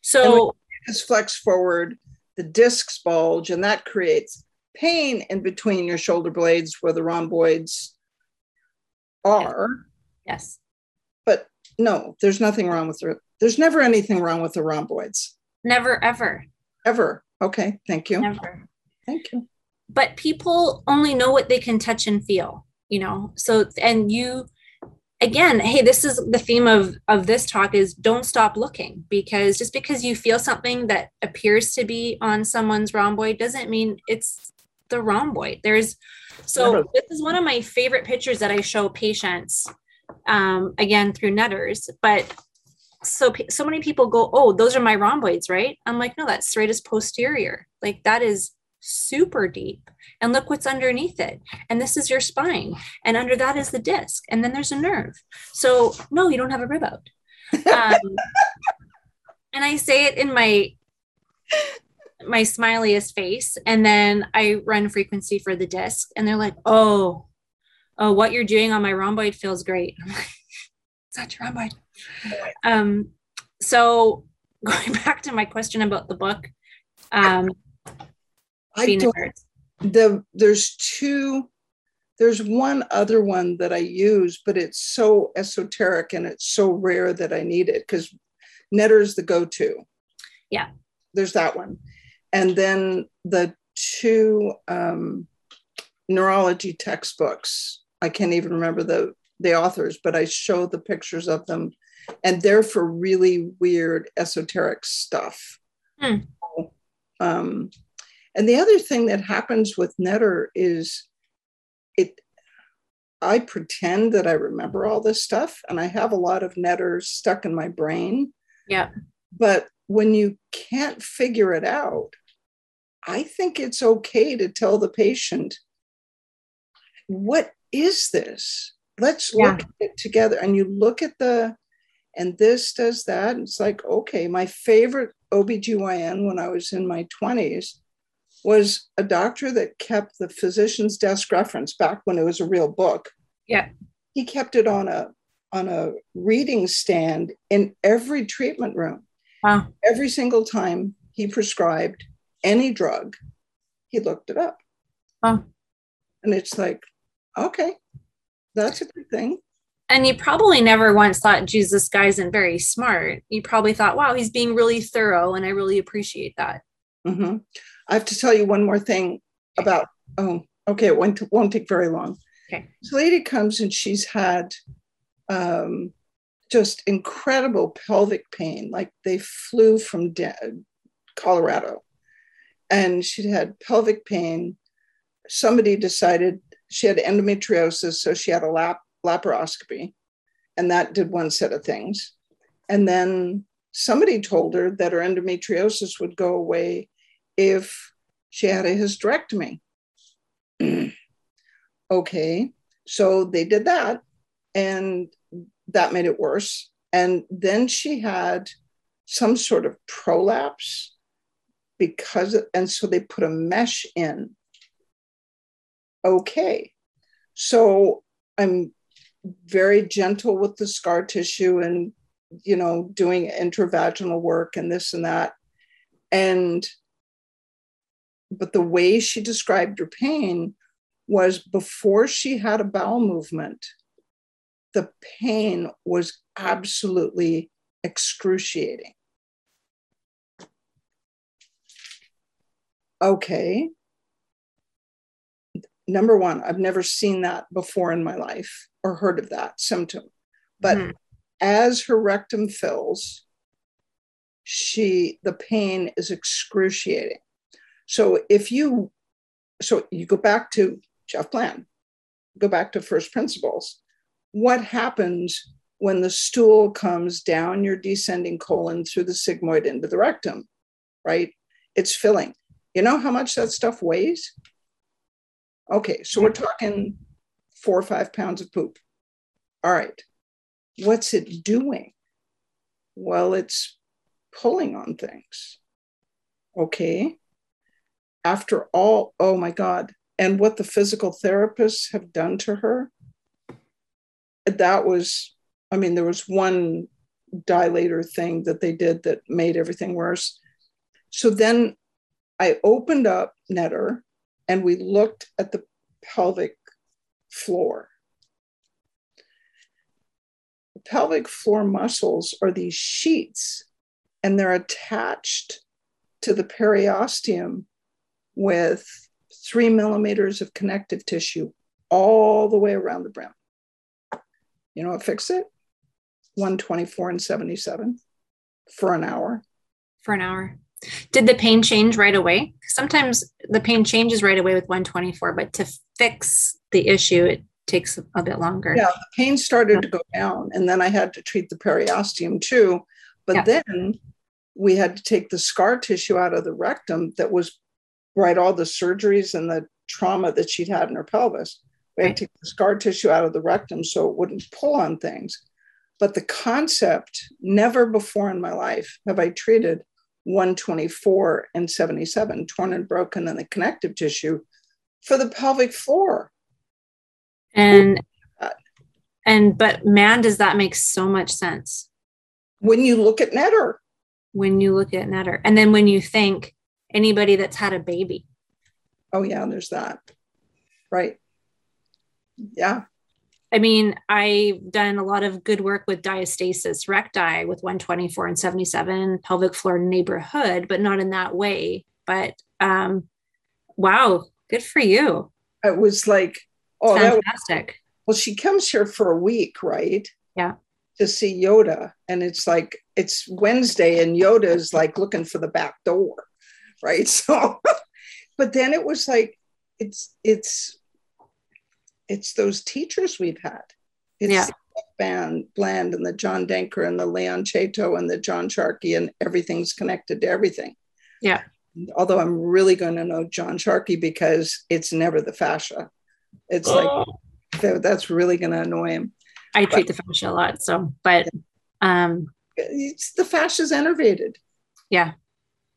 So Is flex forward, the discs bulge, and that creates pain in between your shoulder blades where the rhomboids are. Yes. But no, there's nothing wrong with the, There's never anything wrong with the rhomboids. Never, ever. Ever. Okay. Thank you. Never. Thank you. But people only know what they can touch and feel, you know? So, and you, again hey this is the theme of of this talk is don't stop looking because just because you feel something that appears to be on someone's rhomboid doesn't mean it's the rhomboid. There's so this is one of my favorite pictures that i show patients um, again through Netter's but so so many people go oh those are my rhomboids right? I'm like no that's serratus posterior. Like that is super deep and look what's underneath it. And this is your spine and under that is the disc and then there's a nerve. So no you don't have a rib out. Um, and i say it in my my smiliest face and then i run frequency for the disc and they're like oh oh what you're doing on my rhomboid feels great. I'm like it's not your rhomboid. Um so going back to my question about the book um I don't, the there's two there's one other one that I use, but it's so esoteric and it's so rare that I need it because Netter's the go-to. Yeah. There's that one. And then the two um, neurology textbooks. I can't even remember the the authors, but I show the pictures of them, and they're for really weird esoteric stuff. Hmm. Um, and the other thing that happens with Netter is it I pretend that I remember all this stuff and I have a lot of Netters stuck in my brain. Yeah. But when you can't figure it out, I think it's okay to tell the patient, what is this? Let's look at it together. And you look at the, and this does that. It's like, okay, my favorite OBGYN when I was in my 20s was a doctor that kept the physician's desk reference back when it was a real book. Yeah. He kept it on a on a reading stand in every treatment room. Wow. Every single time he prescribed any drug, he looked it up. Wow. And it's like, okay, that's a good thing. And you probably never once thought, Jesus, guy isn't very smart. You probably thought, wow, he's being really thorough, and I really appreciate that. Mm-hmm. I have to tell you one more thing about, oh, okay, it won't, won't take very long. Okay. This lady comes and she's had um, just incredible pelvic pain, like they flew from de- Colorado. And she'd had pelvic pain. Somebody decided she had endometriosis, so she had a lap laparoscopy, and that did one set of things. And then somebody told her that her endometriosis would go away if she had a hysterectomy. okay, so they did that, and that made it worse. And then she had some sort of prolapse because, and so they put a mesh in. Okay, so I'm very gentle with the scar tissue and, you know, doing intravaginal work and this and that. And but the way she described her pain was before she had a bowel movement, the pain was absolutely excruciating. Okay. Number one, I've never seen that before in my life or heard of that symptom. But mm-hmm. as her rectum fills, she the pain is excruciating. So if you, so you go back to Jeff Bland, go back to first principles. What happens when the stool comes down your descending colon through the sigmoid into the rectum, right? It's filling. You know how much that stuff weighs? Okay, so we're talking four or five pounds of poop. All right, what's it doing? Well, it's pulling on things. Okay, after all, oh my God, and what the physical therapists have done to her, that was, I mean, there was one dilator thing that they did that made everything worse. So then I opened up Netter and we looked at the pelvic floor. pelvic floor muscles are these sheets and they're attached to the periosteum with three millimeters of connective tissue all the way around the brim. You know what fix it? 124 and 77 for an hour. For an hour. Did the pain change right away? Sometimes the pain changes right away with 124, but to fix the issue, it takes a bit longer. Yeah, the pain started yeah. to go down, and then I had to treat the periosteum too. But yeah. then we had to take the scar tissue out of the rectum that was right all the surgeries and the trauma that she'd had in her pelvis. We had to take the scar tissue out of the rectum so it wouldn't pull on things. But the concept, never before in my life have I treated 124 and 77, torn and broken in the connective tissue for the pelvic floor. And and but man, does that make so much sense? When you look at Netter. When you look at Netter. And then when you think anybody that's had a baby. Oh yeah, there's that. Right. Yeah. I mean, I've done a lot of good work with diastasis recti with 124 and 77 pelvic floor neighborhood, but not in that way. But um, wow, good for you. It was like, oh, fantastic. Was, well, she comes here for a week, right? Yeah. To see Yoda. And it's like, it's Wednesday, and Yoda is like looking for the back door, right? So, but then it was like, it's, it's, it's those teachers we've had. It's yeah. Band, Bland and the John Denker and the Leon Chaitow and the John Sharkey and everything's connected to everything. Yeah. Although I'm really going to know John Sharkey because it's never the fascia. It's oh. like that's really going to annoy him. I treat but, the fascia a lot, so but um it's the fascia's innervated. Yeah.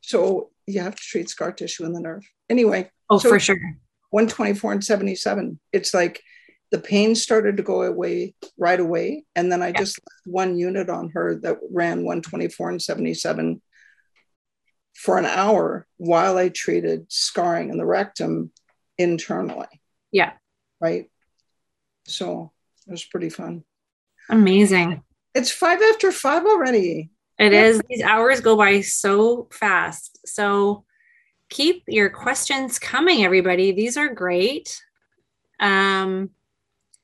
So you have to treat scar tissue in the nerve. Anyway. Oh, so for sure. 124 and 77. It's like the pain started to go away right away. And then I yeah. just left one unit on her that ran 124 and 77 for an hour while I treated scarring in the rectum internally. Yeah. Right. So it was pretty fun. Amazing. It's five after five already. It is. These hours go by so fast. So keep your questions coming, everybody. These are great. Um,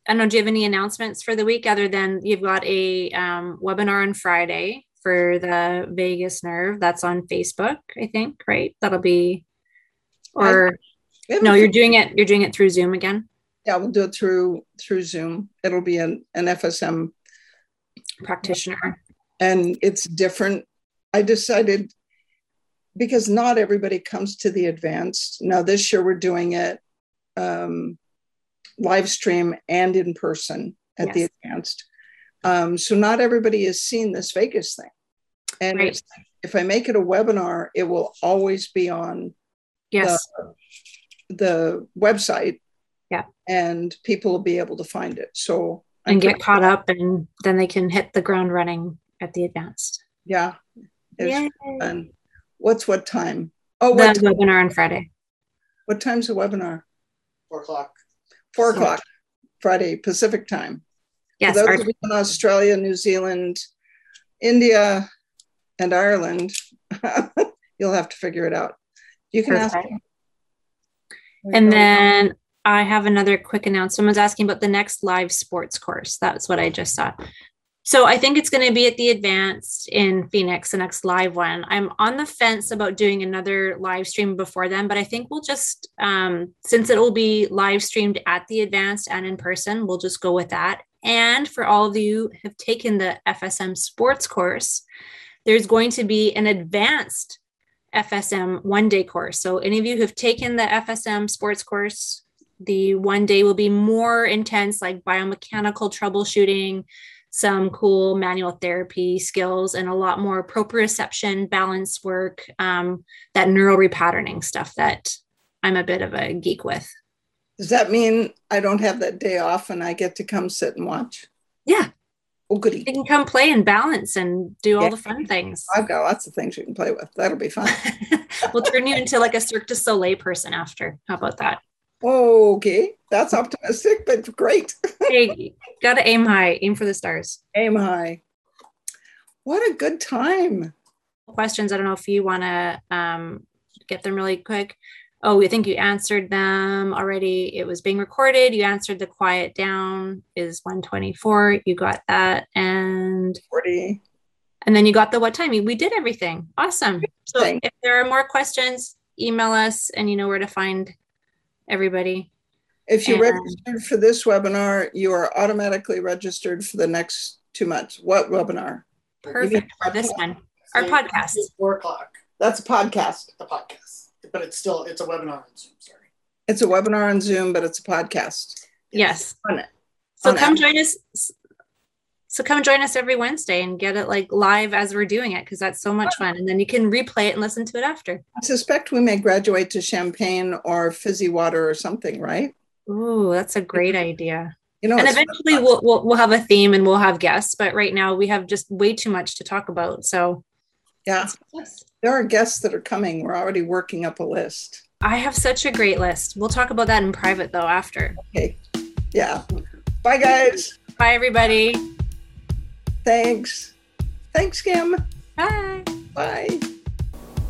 I don't know, do you have any announcements for the week other than you've got a um, webinar on Friday for the vagus nerve? That's on Facebook, I think, right? That'll be, or no, you're doing it. You're doing it through Zoom again. Yeah, we'll do it through through Zoom. It'll be an, an FSM practitioner, and it's different. I decided because not everybody comes to the advanced. Now, this year we're doing it um, live stream and in person at yes. the advanced. Um, so not everybody has seen this vagus thing. And right. if I make it a webinar, it will always be on yes. the, the website. Yeah. And people will be able to find it. So and get caught up and then they can hit the ground running at the advanced. Yeah. It's fun. What's what time? Oh, the webinar on Friday. What time's the webinar? Four o'clock. Four o'clock, Friday Pacific time. Yes. For those in Australia, New Zealand, India, and Ireland, you'll have to figure it out. You can Perfect. ask. And then I have another quick announcement. Someone's asking about the next live sports course. That's what I just saw. So I think it's going to be at the advanced in Phoenix, the next live one. I'm on the fence about doing another live stream before then, but I think we'll just, um, since it will be live streamed at the advanced and in person, we'll just go with that. And for all of you who have taken the FSM sports course, there's going to be an advanced FSM one day course. So any of you who have taken the FSM sports course, the one day will be more intense, like biomechanical troubleshooting some cool manual therapy skills and a lot more proprioception, balance work, um, that neural repatterning stuff that I'm a bit of a geek with. Does that mean I don't have that day off and I get to come sit and watch? Yeah. Oh, goody. You can come play and balance and do all yeah. the fun things. I've got lots of things you can play with. That'll be fun. we'll turn you into like a Cirque du Soleil person after. How about that? Okay. That's optimistic, but great. hey, gotta aim high, aim for the stars. Aim high. What a good time. Questions. I don't know if you want to um, get them really quick. Oh, I think you answered them already. It was being recorded. You answered the quiet down is 124. You got that. And 40. And then you got the what time? We did everything. Awesome. So if there are more questions, email us and you know where to find everybody. If you and, registered for this webinar, you are automatically registered for the next two months. What webinar? Perfect for this one. Our podcast. Four o'clock. That's a podcast. A podcast. But it's still it's a webinar on Zoom, sorry. It's a webinar on Zoom, but it's a podcast. Yes. yes. So come join us so come join us every Wednesday and get it like live as we're doing it because that's so much fun. And then you can replay it and listen to it after. I suspect we may graduate to champagne or fizzy water or something, right? Ooh, that's a great idea. You know, and eventually we'll, we'll, we'll have a theme and we'll have guests, but right now we have just way too much to talk about. So yeah, there are guests that are coming. We're already working up a list. I have such a great list. We'll talk about that in private though after. Okay. Yeah. Bye guys. Bye everybody. Thanks. Thanks, Kim. Bye. Bye.